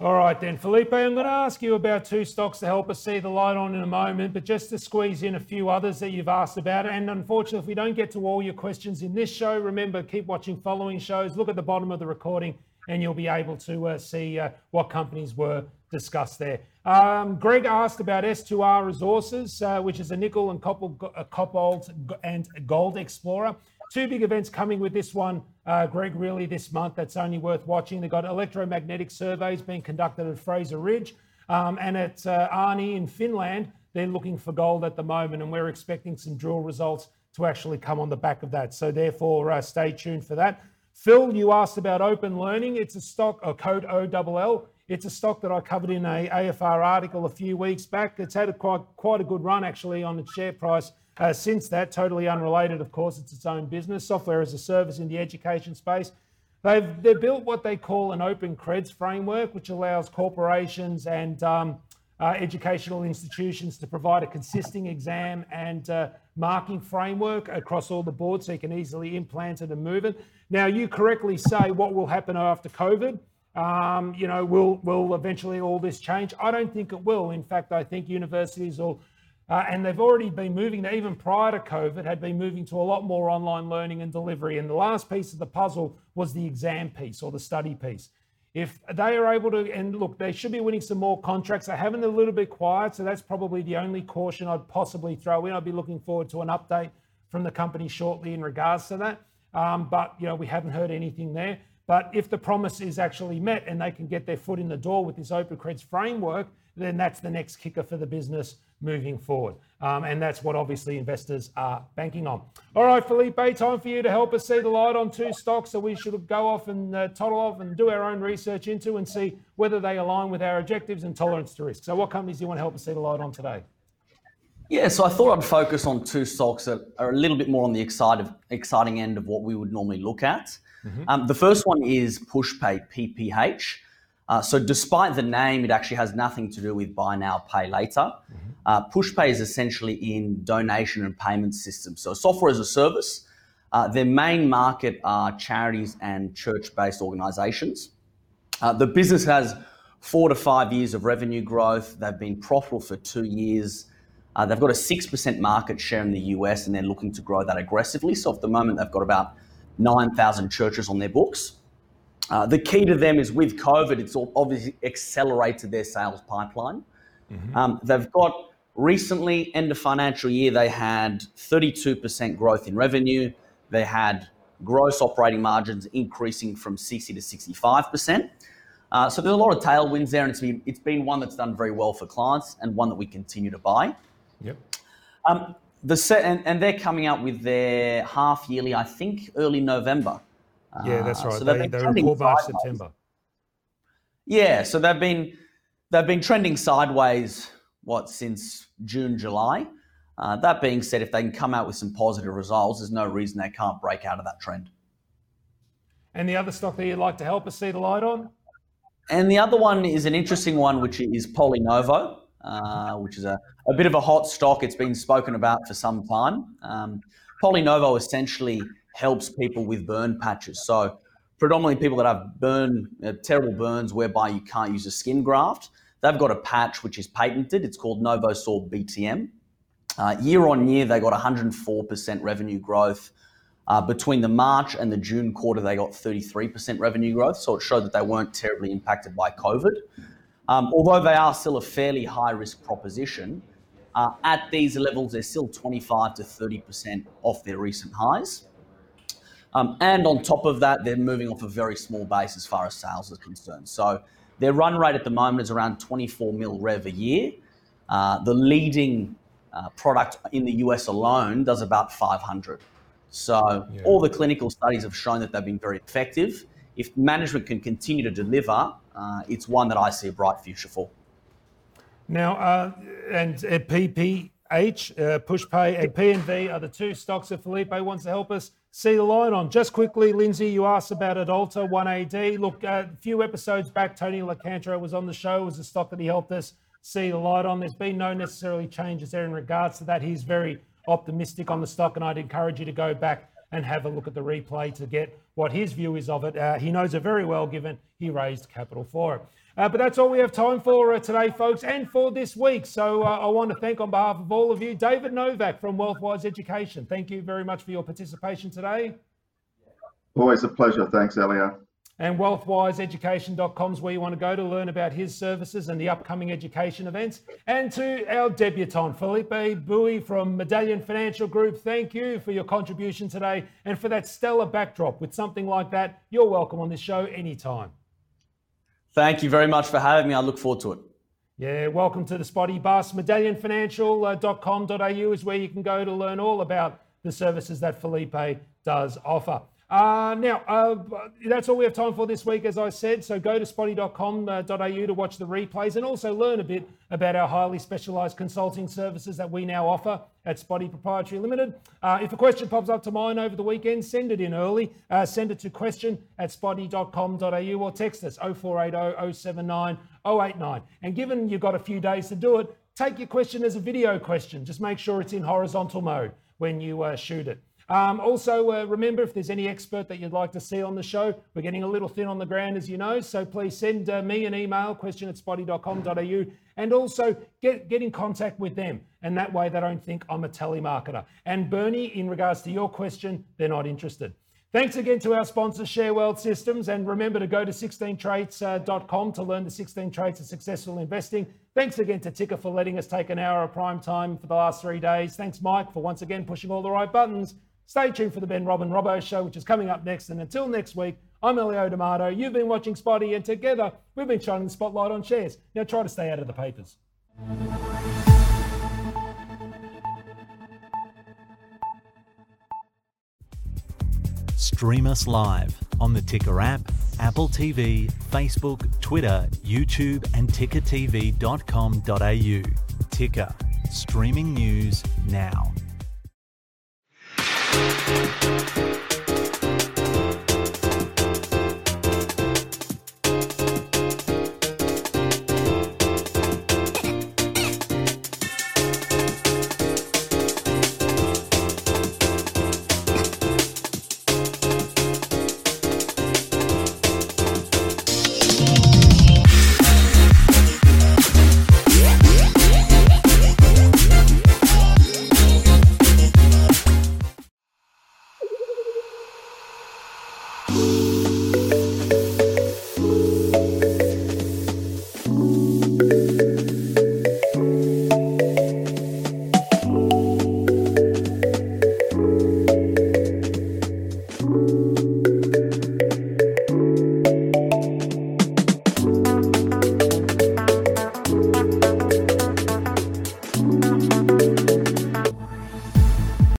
S2: All right, then, Felipe, I'm going to ask you about two stocks to help us see the light on in a moment, but just to squeeze in a few others that you've asked about. And unfortunately, if we don't get to all your questions in this show, remember, keep watching following shows. Look at the bottom of the recording, and you'll be able to uh, see uh, what companies were discussed there. Um, Greg asked about S2R Resources, uh, which is a nickel and copper, uh, cobalt and gold explorer. Two big events coming with this one, uh, Greg, really this month. That's only worth watching. They've got electromagnetic surveys being conducted at Fraser Range um, and at uh, Arni in Finland. They're looking for gold at the moment, and we're expecting some drill results to actually come on the back of that. So, therefore, uh, stay tuned for that. Phil, you asked about open learning. It's a stock, a code OLL. It's a stock that I covered in a AFR article a few weeks back. It's had a quite, quite a good run actually on its share price uh, since that, totally unrelated, of course, it's its own business, software as a service in the education space. They've they built what they call an open creds framework, which allows corporations and um, uh, educational institutions to provide a consistent exam and uh, marking framework across all the boards so you can easily implant it and move it. Now, you correctly say what will happen after COVID. Um, you know, will will eventually all this change? I don't think it will. In fact, I think universities will uh, and they've already been moving, even prior to COVID, had been moving to a lot more online learning and delivery. And the last piece of the puzzle was the exam piece or the study piece. If they are able to, and look, they should be winning some more contracts. They're having a little bit quiet, so that's probably the only caution I'd possibly throw in. I'd be looking forward to an update from the company shortly in regards to that. Um, but you know, we haven't heard anything there. But if the promise is actually met and they can get their foot in the door with this Open Creds framework, then that's the next kicker for the business moving forward. Um, and that's what obviously investors are banking on. All right, Felipe, time for you to help us see the light on two stocks that we should go off and uh, toddle off and do our own research into and see whether they align with our objectives and tolerance to risk. So, what companies do you want to help us see the light on today?
S4: Yeah, so I thought I'd focus on two stocks that are a little bit more on the exciting, exciting end of what we would normally look at. Mm-hmm. Um, the first one is PushPay, PPH. Uh, so, despite the name, it actually has nothing to do with buy now, pay later. Mm-hmm. Uh, PushPay is essentially in donation and payment systems. So, software as a service. Uh, their main market are charities and church based organizations. Uh, the business has four to five years of revenue growth. They've been profitable for two years. Uh, they've got a 6% market share in the US and they're looking to grow that aggressively. So, at the moment, they've got about 9,000 churches on their books. Uh, the key to them is with COVID, it's obviously accelerated their sales pipeline. Mm-hmm. Um, they've got Recently, end of financial year, they had 32% growth in revenue. They had gross operating margins increasing from 60 to 65%. Uh, so there's a lot of tailwinds there, and it's been, it's been one that's done very well for clients and one that we continue to buy.
S2: Yep.
S4: Um, the set, and, and, they're coming out with their half yearly, I think, early November.
S2: Yeah, that's uh, right. Uh, so they, they report March, September.
S4: Yeah, so they've been they've been trending sideways what since June, July. Uh, that being said, if they can come out with some positive results, there's no reason they can't break out of that trend.
S2: And the other stock that you'd like to help us see the light on?
S4: And the other one is an interesting one, which is PolyNovo, uh, which is a, a bit of a hot stock. It's been spoken about for some time. Um, PolyNovo essentially helps people with burn patches. So, predominantly people that have burn, uh, terrible burns whereby you can't use a skin graft. They've got a patch which is patented. It's called NovoSorb BTM. Uh, year on year, they got 104% revenue growth. Uh, between the March and the June quarter, they got 33% revenue growth. So it showed that they weren't terribly impacted by COVID. Um, although they are still a fairly high risk proposition, uh, at these levels, they're still 25 to 30% off their recent highs. Um, and on top of that, they're moving off a very small base as far as sales is concerned. So their run rate at the moment is around 24 mil rev a year. Uh, the leading uh, product in the US alone does about 500. So yeah. all the clinical studies have shown that they've been very effective. If management can continue to deliver, uh, it's one that I see a bright future for.
S2: Now, uh, and uh, PPH, uh, PushPay, and PNV are the two stocks that Felipe wants to help us see the light on. Just quickly, Lindsay, you asked about Adalta 1AD. Look, uh, a few episodes back, Tony Locantro was on the show. It was a stock that he helped us see the light on. There's been no necessarily changes there in regards to that. He's very optimistic on the stock, and I'd encourage you to go back and have a look at the replay to get what his view is of it. Uh, he knows it very well, given he raised capital for it. Uh, but that's all we have time for uh, today, folks, and for this week. So uh, I want to thank, on behalf of all of you, David Novak from Wealthwise Education. Thank you very much for your participation today.
S3: Always a pleasure. Thanks, Elio.
S2: And wealthwiseeducation.com is where you want to go to learn about his services and the upcoming education events. And to our debutant, Felipe Bowie from Medallion Financial Group, thank you for your contribution today and for that stellar backdrop. With something like that, you're welcome on this show anytime.
S4: Thank you very much for having me. I look forward to it.
S2: Yeah, welcome to the Spotee Bus. Medallionfinancial.com.au is where you can go to learn all about the services that Felipe does offer. Uh, now, uh, that's all we have time for this week, as I said. So go to spotee.com.au to watch the replays and also learn a bit about our highly specialised consulting services that we now offer at Spotee Proprietary Limited. Uh, if a question pops up to mine over the weekend, send it in early. Uh, send it to question at spotee.com.au or text us 0480 079 089. And given you've got a few days to do it, take your question as a video question. Just make sure it's in horizontal mode when you uh, shoot it. Um, also, uh, remember if there's any expert that you'd like to see on the show, we're getting a little thin on the ground, as you know. So please send uh, me an email, question at spotee.com.au, and also get, get in contact with them. And that way they don't think I'm a telemarketer. And Bernie, in regards to your question, they're not interested. Thanks again to our sponsor, Share Wealth Systems. And remember to go to 16traits.com to learn the 16 traits of successful investing. Thanks again to Ticker for letting us take an hour of prime time for the last three days. Thanks, Mike, for once again pushing all the right buttons. Stay tuned for the Ben Robin Robbo show, which is coming up next. And until next week, I'm Elio D'Amato. You've been watching Spotee, and together we've been shining the spotlight on shares. Now try to stay out of the papers.
S5: Stream us live on the Ticker app, Apple TV, Facebook, Twitter, YouTube, and tickertv.com.au. Ticker, streaming news now. Thank you.